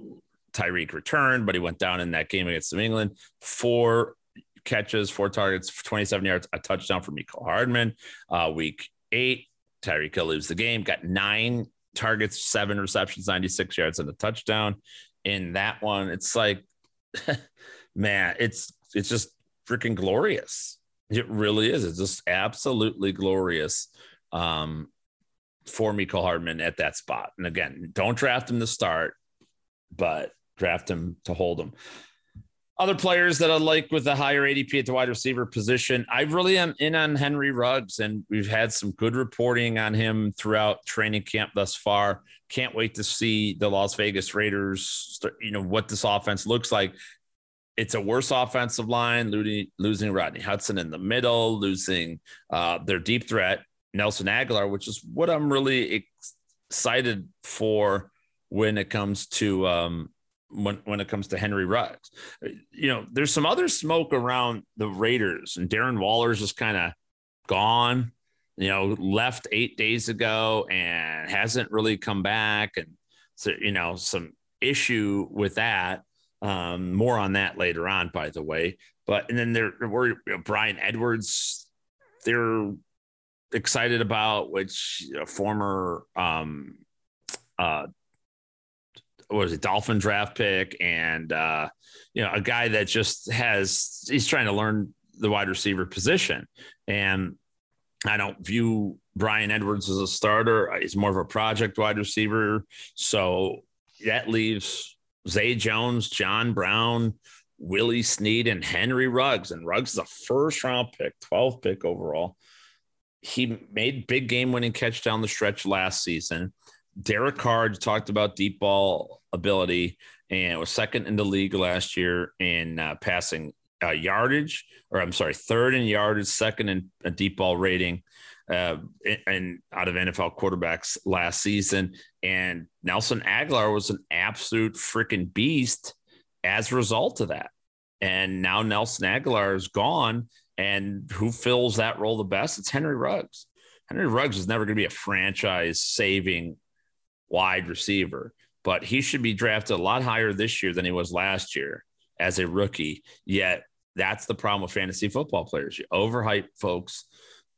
Tyreek returned, but he went down in that game against New England. Four catches, four targets, 27 yards, a touchdown for Mecole Hardman. Uh, week eight, Tyreek Hill leaves the game, got nine targets, seven receptions, 96 yards, and a touchdown. In that one, it's like, man, it's it's just freaking glorious. It really is. It's just absolutely glorious um, for Mecole Hardman at that spot. And again, don't draft him to start, but draft him to hold him. Other players that I like with the higher ADP at the wide receiver position, I really am in on Henry Ruggs, and we've had some good reporting on him throughout training camp thus far. Can't wait to see the Las Vegas Raiders, you know, what this offense looks like. It's a worse offensive line, losing, losing Rodney Hudson in the middle, losing uh, their deep threat, Nelson Agholor, which is what I'm really excited for when it comes to um, when, when it comes to Henry Ruggs. You know, there's some other smoke around the Raiders, and Darren Waller's just kind of gone, you know, left eight days ago and hasn't really come back. And so, you know, some issue with that. Um, more on that later on, by the way. But and then there were you know, Bryan Edwards, they're excited about, which a former um, uh, was a Dolphin draft pick, and uh, you know, a guy that just has he's trying to learn the wide receiver position. And I don't view Bryan Edwards as a starter. He's more of a project wide receiver. So that leaves Zay Jones, John Brown, Willie Snead, and Henry Ruggs. And Ruggs is a first round pick, 12th pick overall. He made big game winning catch down the stretch last season. Derek Carr talked about deep ball ability and was second in the league last year in uh, passing uh, yardage, or I'm sorry, third in yardage, second in a deep ball rating, uh, and out of NFL quarterbacks last season. And Nelson Agholor was an absolute freaking beast as a result of that. And now Nelson Agholor is gone, and who fills that role the best? It's Henry Ruggs. Henry Ruggs is never going to be a franchise saving wide receiver, but he should be drafted a lot higher this year than he was last year as a rookie. Yet that's the problem with fantasy football players. You overhype folks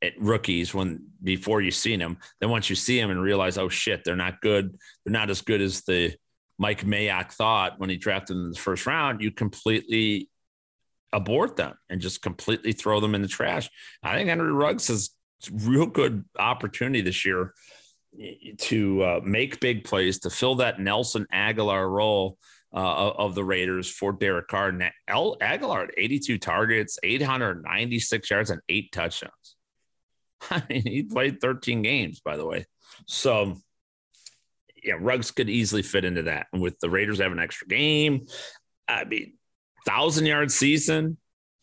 at rookies when before you've seen them. Then once you see them and realize, oh shit, they're not good. They're not as good as the Mike Mayock thought when he drafted them in the first round. You completely abort them and just completely throw them in the trash. I think Henry Ruggs has a real good opportunity this year to uh, make big plays, to fill that Nelson Agholor role. uh, of the Raiders for Derek Carr. El Agholor, 82 targets, 896 yards, and eight touchdowns. I mean, he played 13 games, by the way. So, yeah, Ruggs could easily fit into that. And with the Raiders having an extra game, I mean, thousand yard season,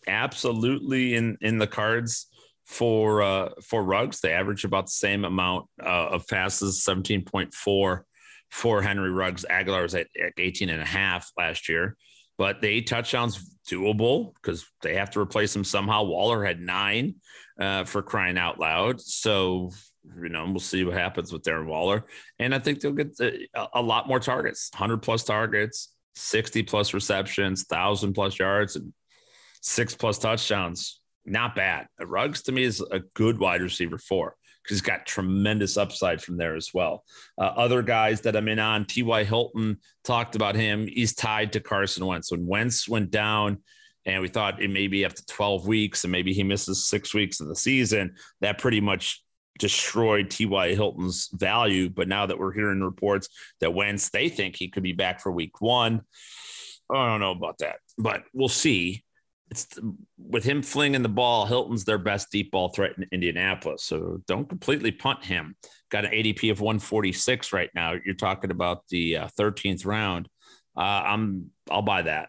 absolutely in in the cards for uh, for Ruggs. They average about the same amount uh, of passes, 17.4 for Henry Ruggs. Agholor was at, at 18 and a half last year, but the eight touchdowns doable because they have to replace him somehow. Waller had nine uh, for crying out loud. So, you know, we'll see what happens with Darren Waller. And I think they'll get a, a lot more targets 100 plus targets, 60 plus receptions, 1,000 plus yards, and six plus touchdowns. Not bad. Ruggs to me is a good wide receiver four because he's got tremendous upside from there as well. Uh, other guys that I'm in on, T.Y. Hilton talked about him. He's tied to Carson Wentz. When Wentz went down, and we thought it may be up to 12 weeks and maybe he misses six weeks of the season, that pretty much destroyed T.Y. Hilton's value. But now that we're hearing reports that Wentz, they think he could be back for week one. I don't know about that, but we'll see it's with him flinging the ball, Hilton's their best deep ball threat in Indianapolis. So don't completely punt him. Got an ADP of 146 right now. You're talking about the uh, 13th round. Uh, I'm I'll buy that.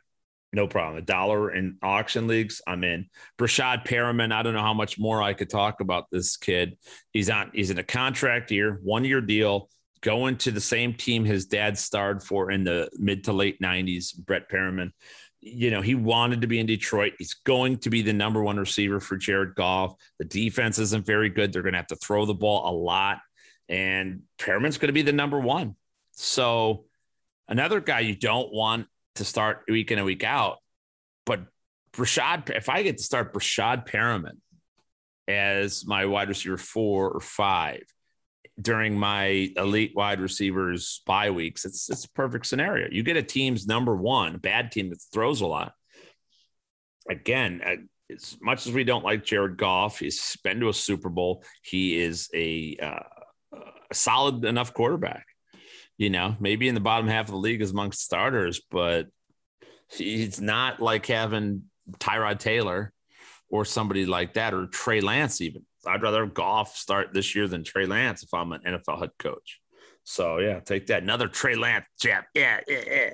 No problem. A dollar in auction leagues, I'm in. Breshad Perriman, I don't know how much more I could talk about this kid. He's on he's in a contract year, one year deal, going to the same team his dad starred for in the mid to late 90s, Brett Perriman you know, he wanted to be in Detroit. He's going to be the number one receiver for Jared Goff. The defense isn't very good. They're going to have to throw the ball a lot. And Perriman's going to be the number one. So, another guy you don't want to start week in and week out, but Breshad, if I get to start Breshad Perriman as my wide receiver four or five, during my elite wide receivers bye weeks, it's it's a perfect scenario. You get a team's number one, bad team that throws a lot. Again, as much as we don't like Jared Goff, he's been to a Super Bowl. He is a, uh, a solid enough quarterback. You know, maybe in the bottom half of the league is amongst starters, but he's not like having Tyrod Taylor or somebody like that, or Trey Lance even. I'd rather Goff start this year than Trey Lance if I'm an NFL head coach. So yeah, take that. Another Trey Lance jab. Yeah, yeah, yeah.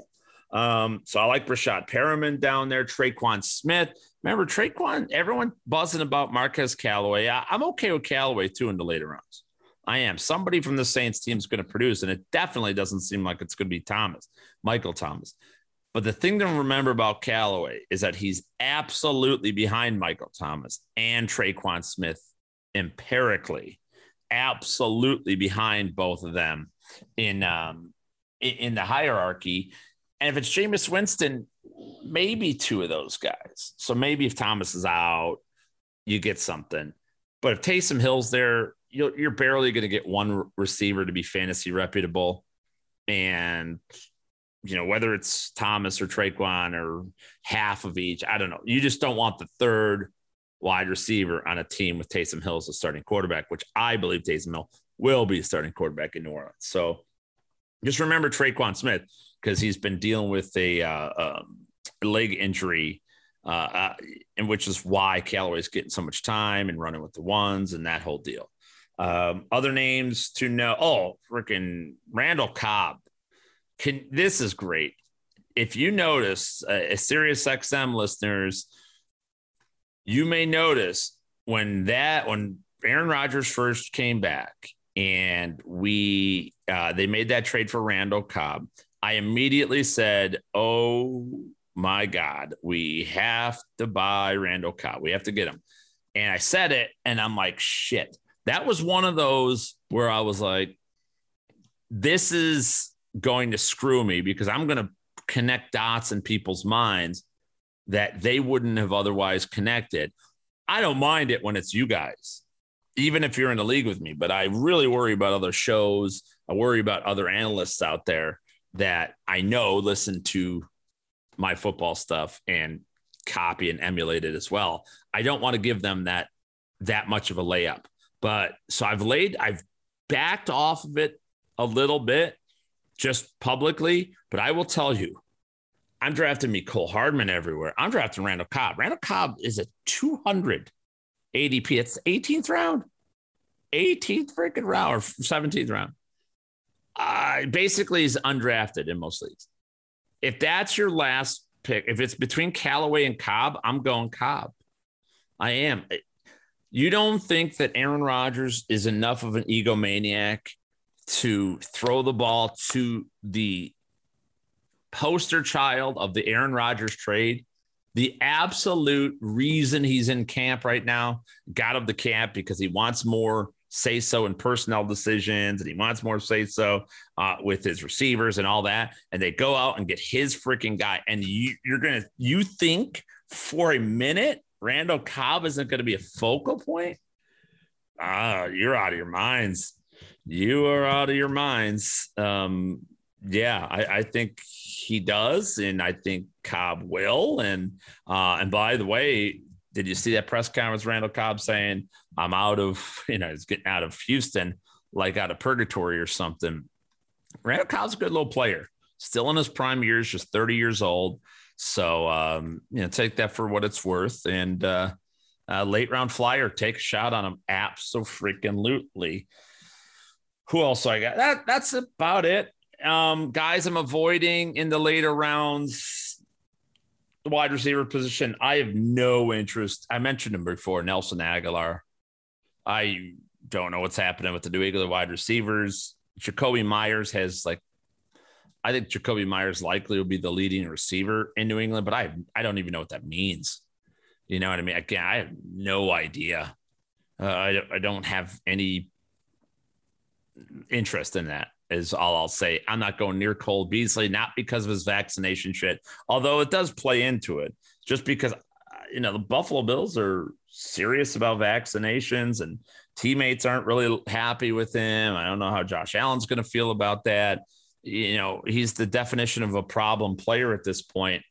Um, so I like Breshad Perriman down there, Tre'Quan Smith. Remember Tre'Quan, everyone buzzing about Marquez Callaway. I, am okay with Callaway too in the later rounds. I am. Somebody from the Saints team is going to produce, and it definitely doesn't seem like it's going to be Thomas, Michael Thomas. But the thing to remember about Callaway is that he's absolutely behind Michael Thomas and Tre'Quan Smith empirically absolutely behind both of them in um in, the hierarchy. And if it's Jameis Winston, maybe two of those guys. So maybe if Thomas is out, you get something. But if Taysom Hill's there, you're, you're barely going to get one receiver to be fantasy reputable. And, you know, whether it's Thomas or Tre'Quan or half of each, I don't know. You just don't want the third wide receiver on a team with Taysom Hill as a starting quarterback, which I believe Taysom Hill will be starting quarterback in New Orleans. So just remember Tre'Quan Smith because he's been dealing with a uh, um, leg injury, uh, uh, and which is why Callaway's getting so much time and running with the ones and that whole deal. Um, other names to know. Oh, freaking Randall Cobb. Can this is great. If you notice, uh, Sirius XM listeners you may notice when that when Aaron Rodgers first came back and we uh, they made that trade for Randall Cobb, I immediately said, "Oh my God, we have to buy Randall Cobb. We have to get him." And I said it, and I'm like, "Shit." That was one of those where I was like, "This is going to screw me because I'm going to connect dots in people's minds." That they wouldn't have otherwise connected. I don't mind it when it's you guys, even if you're in the league with me, but I really worry about other shows. I worry about other analysts out there that I know listen to my football stuff and copy and emulate it as well. I don't want to give them that that much of a layup. But so I've laid I've backed off of it a little bit just publicly, but I will tell you I'm drafting Mecole Hardman everywhere. I'm drafting Randall Cobb. Randall Cobb is a 200 ADP. It's 18th round, 18th freaking round or 17th round. Uh, basically, he's undrafted in most leagues. If that's your last pick, if it's between Callaway and Cobb, I'm going Cobb. I am. You don't think that Aaron Rodgers is enough of an egomaniac to throw the ball to the poster child of the Aaron Rodgers trade? The absolute reason he's in camp right now, got of the camp because he wants more say so in personnel decisions and he wants more say so uh, with his receivers and all that. And they go out and get his freaking guy. And you, you're going to, you think for a minute, Randall Cobb isn't going to be a focal point? Ah, you're out of your minds. You are out of your minds. Um, yeah, I, I think he does, and I think Cobb will. And uh, and by the way, did you see that press conference? Randall Cobb saying, "I'm out of you know, he's getting out of Houston, like out of purgatory or something." Randall Cobb's a good little player, still in his prime years, just 30 years old. So um, you know, take that for what it's worth. And uh, uh, late round flyer, take a shot on him. Absolutely. Who else I got? That that's about it. Um, guys, I'm avoiding in the later rounds. The wide receiver position, I have no interest. I mentioned him before, Nelson Agholor. I don't know what's happening with the New England wide receivers. Jakobi Meyers has like I think Jakobi Meyers likely will be the leading receiver in New England, but I I don't even know what that means. You know what I mean? Again, I have no idea. Uh, I I don't have any interest in that. Is all I'll say. I'm not going near Cole Beasley, not because of his vaccination shit, although it does play into it. Just because uh, you know the Buffalo Bills are serious about vaccinations and teammates aren't really happy with him. I don't know how Josh Allen's going to feel about that you know, he's the definition of a problem player at this point.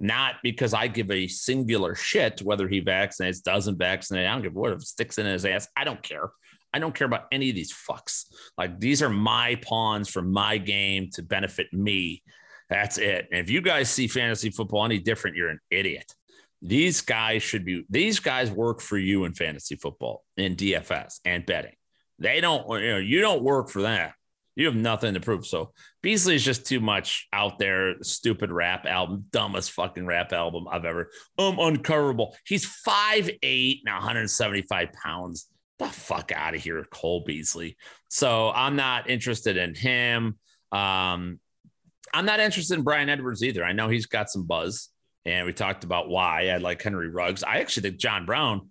Not because I give a singular shit whether he vaccinates, doesn't vaccinate. I don't give a what if sticks in his ass. I don't care. I don't care about any of these fucks. Like these are my pawns for my game to benefit me. That's it. And if you guys see fantasy football any different, you're an idiot. These guys should be. These guys work for you in fantasy football, in DFS and betting. They don't. You know, you don't work for that you have nothing to prove. So Beasley is just too much out there. Stupid rap album, dumbest fucking rap album I've ever. Um, uncoverable. He's five eight and 175 pounds. The fuck out of here, Cole Beasley. So I'm not interested in him. Um, I'm not interested in Bryan Edwards either. I know he's got some buzz, and we talked about why I like Henry Ruggs. I actually think John Brown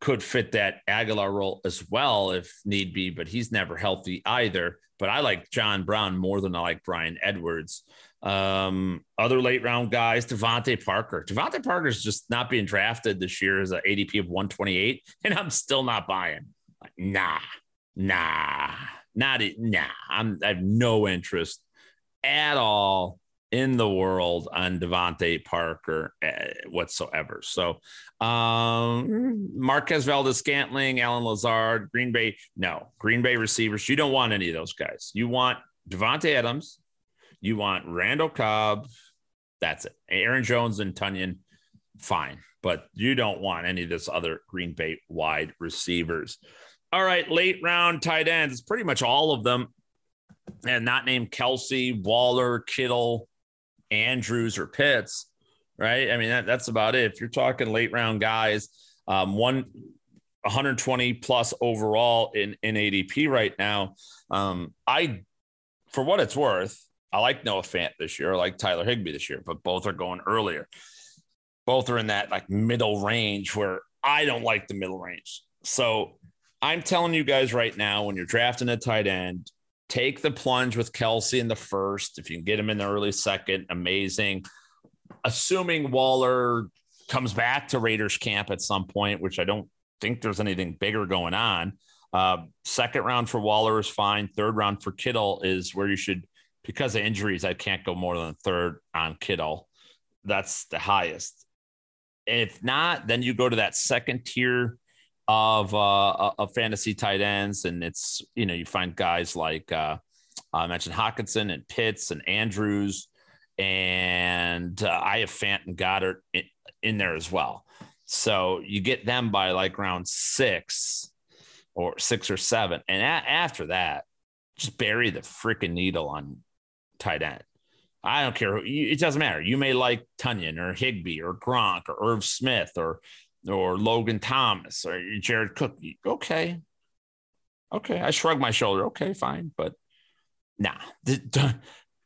could fit that Agholor role as well if need be, but he's never healthy either but I like John Brown more than I like Bryan Edwards. Um, other late round guys, DeVante Parker. DeVante Parker is just not being drafted this year as an ADP of 128, and I'm still not buying. Nah, nah, not it. Nah, I'm, I have no interest at all in the world on DeVante Parker uh, whatsoever. So, um, Marquez Valdes-Scantling, Allen Lazard, Green Bay, no, Green Bay receivers. You don't want any of those guys. You want Davante Adams, you want Randall Cobb. That's it. Aaron Jones and Tonyan, fine, but you don't want any of this other Green Bay wide receivers. All right, late round tight ends, pretty much all of them, and not named Kelce, Waller, Kittle, Andrews or Pitts, right? I mean, that, that's about it. If you're talking late round guys, um, one 120 plus overall in, in ADP right now. Um, I, for what it's worth, I like Noah Fant this year. I like Tyler Higbee this year, but both are going earlier. Both are in that like middle range where I don't like the middle range. So I'm telling you guys right now, when you're drafting a tight end, take the plunge with Kelce in the first. If you can get him in the early second, amazing. Assuming Waller comes back to Raiders camp at some point, which I don't think there's anything bigger going on. Uh, second round for Waller is fine. Third round for Kittle is where you should, because of injuries, I can't go more than third on Kittle. That's the highest. If not, then you go to that second tier of uh, of fantasy tight ends, and it's you know you find guys like uh, I mentioned Hockenson and Pitts and Andrews and uh, I have Fant and Goedert in, in there as well. So you get them by like round six or six or seven. And a- after that, just bury the freaking needle on tight end. I don't care. It doesn't matter. You may like Tonyan or Higbee or Gronk or Irv Smith or or Logan Thomas or Jared Cook. Okay. Okay. I shrug my shoulder. Okay, fine. But nah,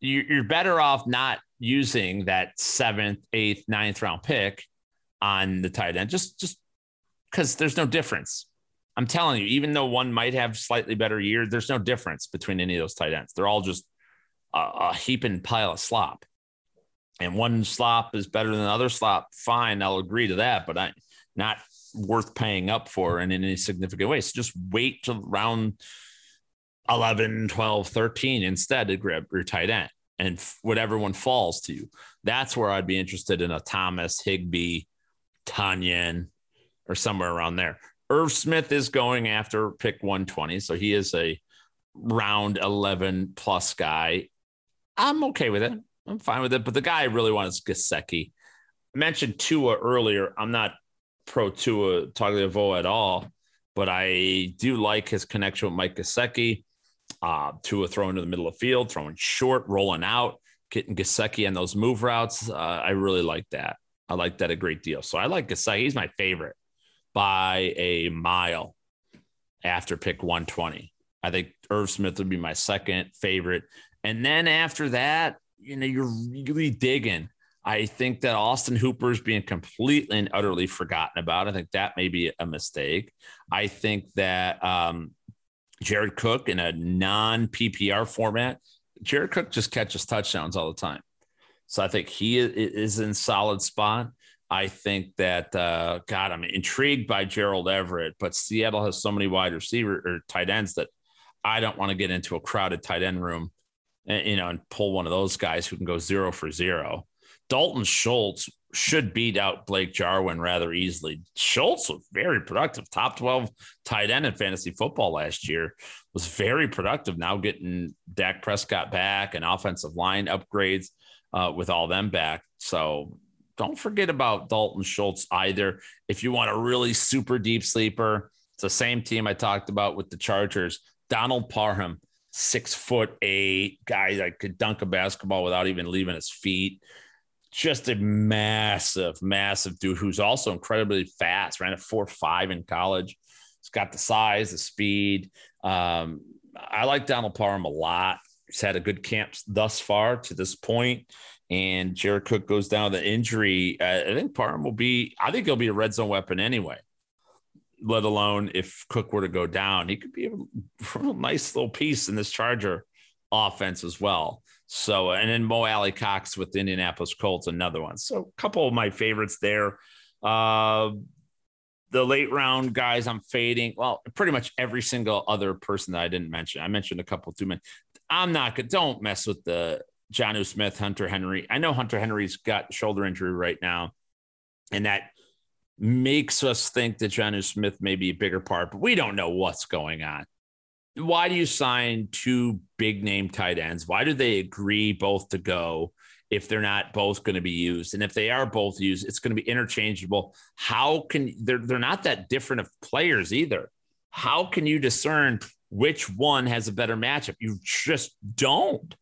you're better off not using that seventh, eighth, ninth round pick on the tight end. Just, just because there's no difference. I'm telling you, even though one might have slightly better year, there's no difference between any of those tight ends. They're all just a, a heaping pile of slop. And one slop is better than another slop. Fine, I'll agree to that, but I'm not worth paying up for in any significant way. So just wait till round 11, 12, 13 instead to grab your tight end and whatever one falls to you. That's where I'd be interested in a Thomas, Higbee, Tonyan, or somewhere around there. Irv Smith is going after pick 120. So he is a round 11 plus guy. I'm okay with it. I'm fine with it. But the guy I really want is Gesicki. I mentioned Tua earlier. I'm not pro Tua Tagovailoa at all, but I do like his connection with Mike Gesicki. Uh, Tua throwing to the middle of the field, throwing short, rolling out, getting Gesicki on those move routes. Uh, I really like that. I like that a great deal. So I like Gesicki. He's my favorite by a mile after pick 120. I think Irv Smith would be my second favorite. And then after that, you know, you're really digging. I think that Austin Hooper is being completely and utterly forgotten about. I think that may be a mistake. I think that um, Jared Cook in a non PPR format, Jared Cook just catches touchdowns all the time. So I think he is in solid spot. I think that uh, God, I'm intrigued by Gerald Everett, but Seattle has so many wide receiver or tight ends that I don't want to get into a crowded tight end room, and, you know, and pull one of those guys who can go zero for zero. Dalton Schultz should beat out Blake Jarwin rather easily. Schultz was very productive, top 12 tight end in fantasy football last year, was very productive. Now getting Dak Prescott back and offensive line upgrades uh, with all them back. So don't forget about Dalton Schultz either. If you want a really super deep sleeper, it's the same team I talked about with the Chargers. Donald Parham, six foot eight guy that could dunk a basketball without even leaving his feet just a massive, massive dude who's also incredibly fast. Ran a four five in college. He's got the size, the speed. Um, I like Donald Parham a lot. He's had a good camp thus far to this point. And Jared Cook goes down with an injury. Uh, I think Parham will be. I think he'll be a red zone weapon anyway. Let alone if Cook were to go down, he could be a nice little piece in this Charger offense as well. So, and then Mo Alie-Cox with the Indianapolis Colts, another one. So, a couple of my favorites there. Uh, the late round guys I'm fading. Well, pretty much every single other person that I didn't mention. I mentioned a couple too many. I'm not good. Don't mess with the Jonnu Smith, Hunter Henry. I know Hunter Henry's got shoulder injury right now, and that makes us think that Jonnu Smith may be a bigger part, but we don't know what's going on why do you sign two big name tight ends? Why do they agree both to go if they're not both going to be used? And if they are both used, it's going to be interchangeable. How can they're they're not that different of players either? How can you discern which one has a better matchup? You just don't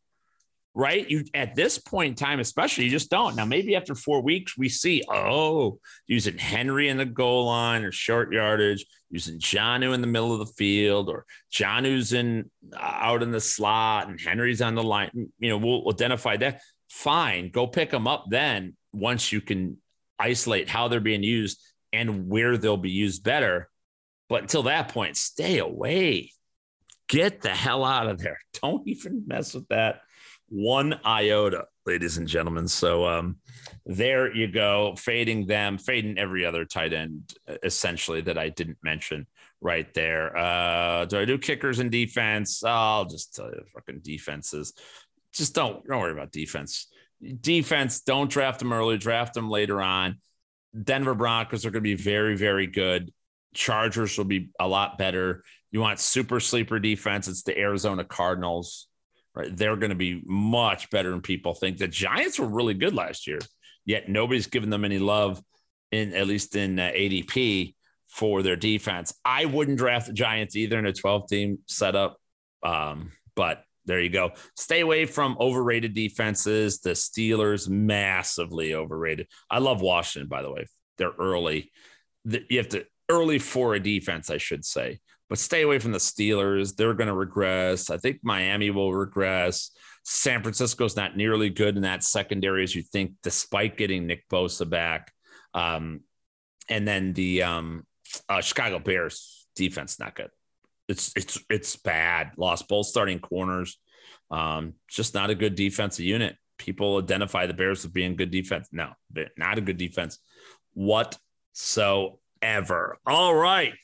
right? You at this point in time, especially, you just don't. Now, maybe after four weeks, we see, oh, using Henry in the goal line or short yardage, using Jonnu in the middle of the field, or Jonnu's in uh, out in the slot and Henry's on the line. You know, we'll identify that. Fine, go pick them up then once you can isolate how they're being used and where they'll be used better. But until that point, stay away. Get the hell out of there. Don't even mess with that one iota, ladies and gentlemen. So um, there you go, fading them, fading every other tight end essentially that I didn't mention right there. Uh, do I do kickers and defense? I'll just tell you, fucking defenses. Just don't don't worry about defense. Defense, don't draft them early, draft them later on. Denver Broncos are going to be very, very good. Chargers will be a lot better. You want super sleeper defense? It's the Arizona Cardinals right? They're going to be much better than people think. The Giants were really good last year, yet nobody's given them any love in at least in uh, ADP for their defense. I wouldn't draft the Giants either in a 12 team setup. Um, but there you go. Stay away from overrated defenses. The Steelers massively overrated. I love Washington, by the way. They're early. You have to early for a defense, I should say. But stay away from the Steelers. They're going to regress. I think Miami will regress. San Francisco's not nearly good in that secondary as you think, despite getting Nick Bosa back. Um, and then the um, uh, Chicago Bears defense not good. It's it's it's bad. Lost both starting corners. Um, just not a good defensive unit. People identify the Bears as being good defense. No, not a good defense whatsoever. All right.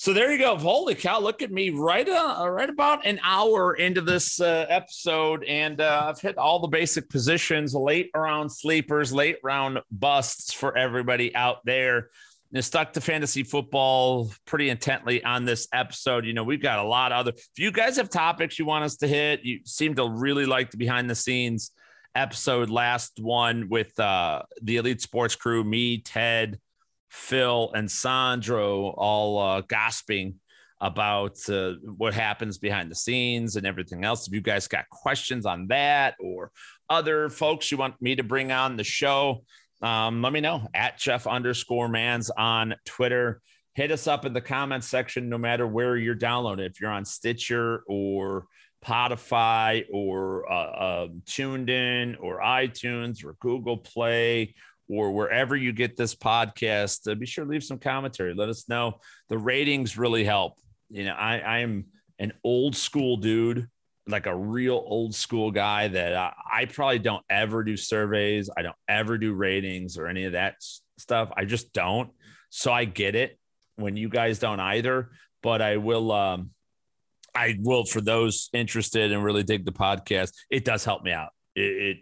So there you go. Holy cow! Look at me, right, uh, right about an hour into this uh, episode, and uh, I've hit all the basic positions, late round sleepers, late round busts for everybody out there. And stuck to fantasy football pretty intently on this episode. You know, we've got a lot of other. If you guys have topics you want us to hit, you seem to really like the behind the scenes episode. Last one with uh, the Elite Sports Crew, me, Ted Phil and Sandro all uh, gasping about uh, what happens behind the scenes and everything else. If you guys got questions on that or other folks you want me to bring on the show, um, let me know at Jeff underscore mans on Twitter. Hit us up in the comments section, no matter where you're downloading. If you're on Stitcher or Spotify or uh, uh, TuneIn or iTunes or Google Play or wherever you get this podcast, uh, be sure to leave some commentary. Let us know. The ratings really help. You know, I, I am an old school dude, like a real old school guy that I, I probably don't ever do surveys. I don't ever do ratings or any of that stuff. I just don't. So I get it when you guys don't either, but I will, um, I will for those interested and really dig the podcast. It does help me out. It, it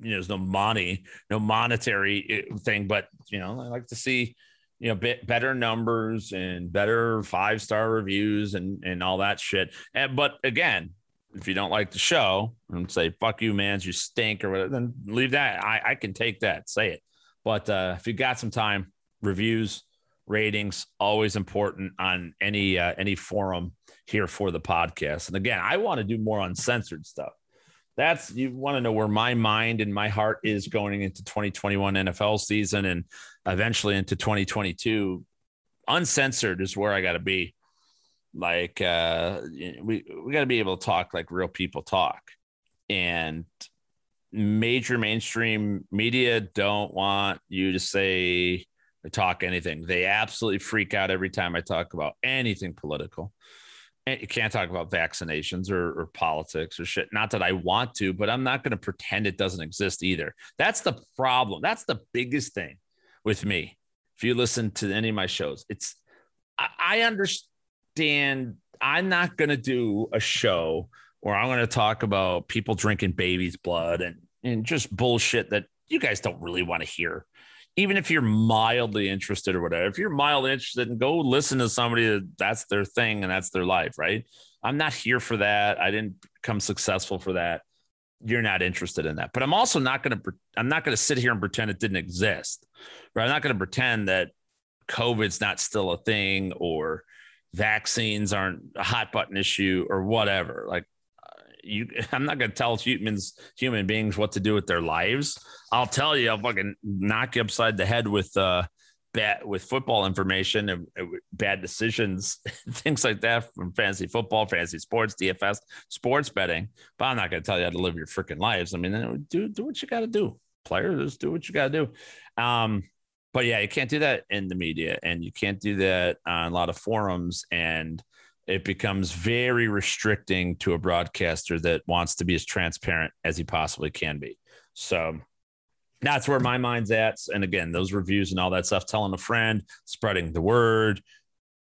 you know, there's no money, no monetary eh, thing, but you know, I like to see, you know, bit better numbers and better five star reviews and and all that shit. And but again, if you don't like the show and say fuck you, man, you stink or whatever, then leave that. I I can take that, say it. But uh, if you got some time, reviews, ratings, always important on any uh, any forum here for the podcast. And again, I want to do more uncensored stuff that's you want to know where my mind and my heart is going into 2021 NFL season and eventually into 2022. Uncensored is where I got to be. Like uh, we we got to be able to talk like real people talk, and major mainstream media don't want you to say or talk anything. They absolutely freak out every time I talk about anything political Eh, you can't talk about vaccinations or, or, politics or shit. Not that I want to, but I'm not going to pretend it doesn't exist either. That's the problem. That's the biggest thing with me. If you listen to any of my shows, it's I, I understand. I'm not going to do a show where I'm going to talk about people drinking baby's blood and and just bullshit that you guys don't really want to hear even if you're mildly interested or whatever, if you're mildly interested, and go listen to somebody that that's their thing and that's their life, right? I'm not here for that. I didn't become successful for that. You're not interested in that. But I'm also not going to, I'm not going to sit here and pretend it didn't exist, right? I'm not going to pretend that COVID's not still a thing or vaccines aren't a hot button issue or whatever. Like you I'm not gonna tell humans human beings what to do with their lives. I'll tell you, I'll fucking knock you upside the head with uh bad with football information and, bad decisions, things like that from fantasy football, fantasy sports, DFS, sports betting. But I'm not gonna tell you how to live your freaking lives. I mean, do do what you gotta do. Players, do what you gotta do. Um, but yeah, you can't do that in the media, and you can't do that on a lot of forums and it becomes very restricting to a broadcaster that wants to be as transparent as he possibly can be. So that's where my mind's at. And again, those reviews and all that stuff, telling a friend, spreading the word,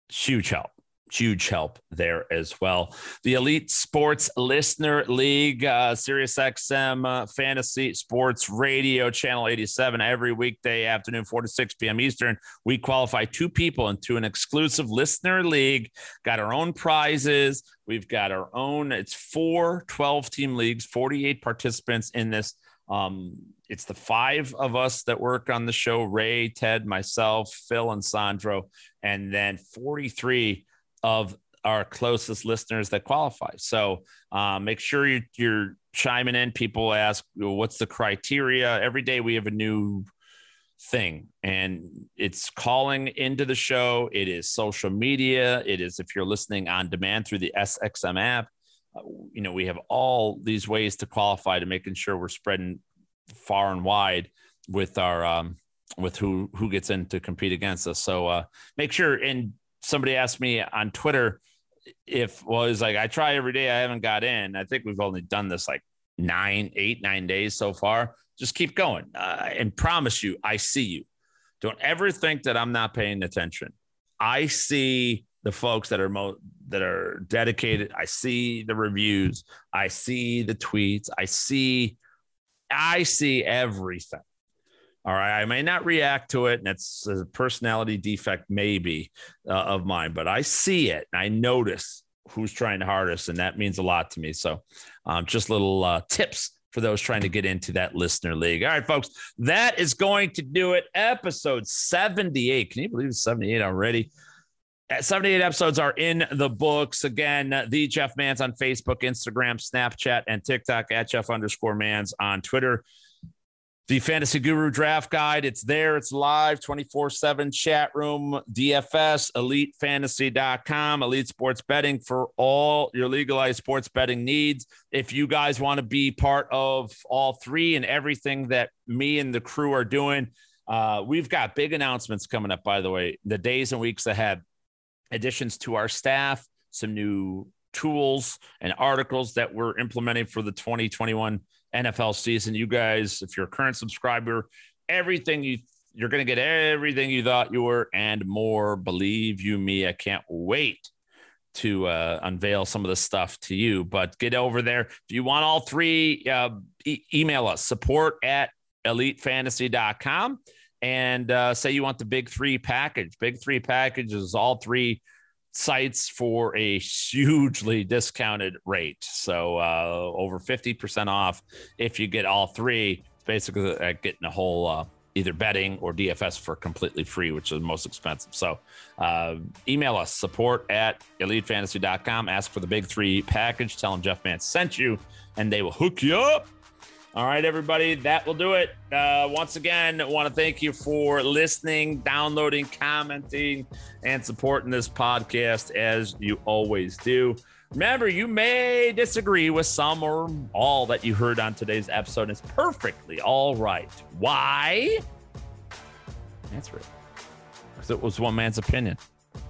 huge help. Huge help there as well. The Elite Sports Listener League, uh, SiriusXM uh, Fantasy Sports Radio, Channel 87, every weekday afternoon, 4 to 6 p.m. Eastern. We qualify two people into an exclusive listener league. Got our own prizes. We've got our own, it's four 12 team leagues, 48 participants in this. Um, it's the five of us that work on the show Ray, Ted, myself, Phil, and Sandro, and then 43 of our closest listeners that qualify. So uh, make sure you're, you're, chiming in. People ask, what's the criteria? Every day we have a new thing and it's calling into the show. It is social media. It is if you're listening on demand through the SXM app. Uh, you know, we have all these ways to qualify to making sure we're spreading far and wide with our um, with who who gets in to compete against us. So uh, make sure and somebody asked me on Twitter if well, it's like I try every day. I haven't got in. I think we've only done this like nine, eight, nine days so far. Just keep going uh, and promise you, I see you. Don't ever think that I'm not paying attention. I see the folks that are mo- that are dedicated. I see the reviews. I see the tweets. I see, I see everything. All right. I may not react to it, and it's a personality defect, maybe uh, of mine, but I see it and I notice who's trying hardest, and that means a lot to me. So, um, just little uh, tips for those trying to get into that listener league. All right, folks, that is going to do it. Episode 78. Can you believe it's 78 already? Uh, 78 episodes are in the books. Again, the Jeff Mans on Facebook, Instagram, Snapchat, and TikTok at Jeff underscore Mans on Twitter the Fantasy Guru Draft Guide. It's there. It's live, 24 7 chat room, DFS, elitefantasy.com, elite sports betting for all your legalized sports betting needs. If you guys want to be part of all three and everything that me and the crew are doing, uh, we've got big announcements coming up, by the way, the days and weeks ahead. Additions to our staff, some new tools and articles that we're implementing for the 2021 NFL season. You guys, if you're a current subscriber, everything you you're going to get everything you thought you were and more. Believe you me, I can't wait to uh, unveil some of the stuff to you. But get over there. If you want all three, uh, e- email us support at elitefantasy.com and uh, say you want the big three package. Big three package is all three sites for a hugely discounted rate. So uh, over 50% off if you get all three. It's basically getting a whole uh, either betting or DFS for completely free, which is the most expensive. So uh, email us support at elitefantasy.com. Ask for the big three package. Tell them Jeff Man sent you and they will hook you up all right, everybody, that will do it. Uh, once again, I want to thank you for listening, downloading, commenting, and supporting this podcast as you always do. Remember, you may disagree with some or all that you heard on today's episode. It's perfectly all right. Why? Answer it. Because it was one man's opinion.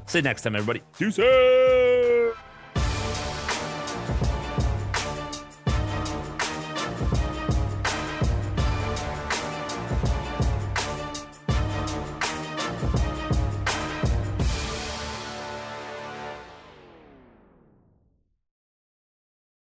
See you next time, everybody. Deuces.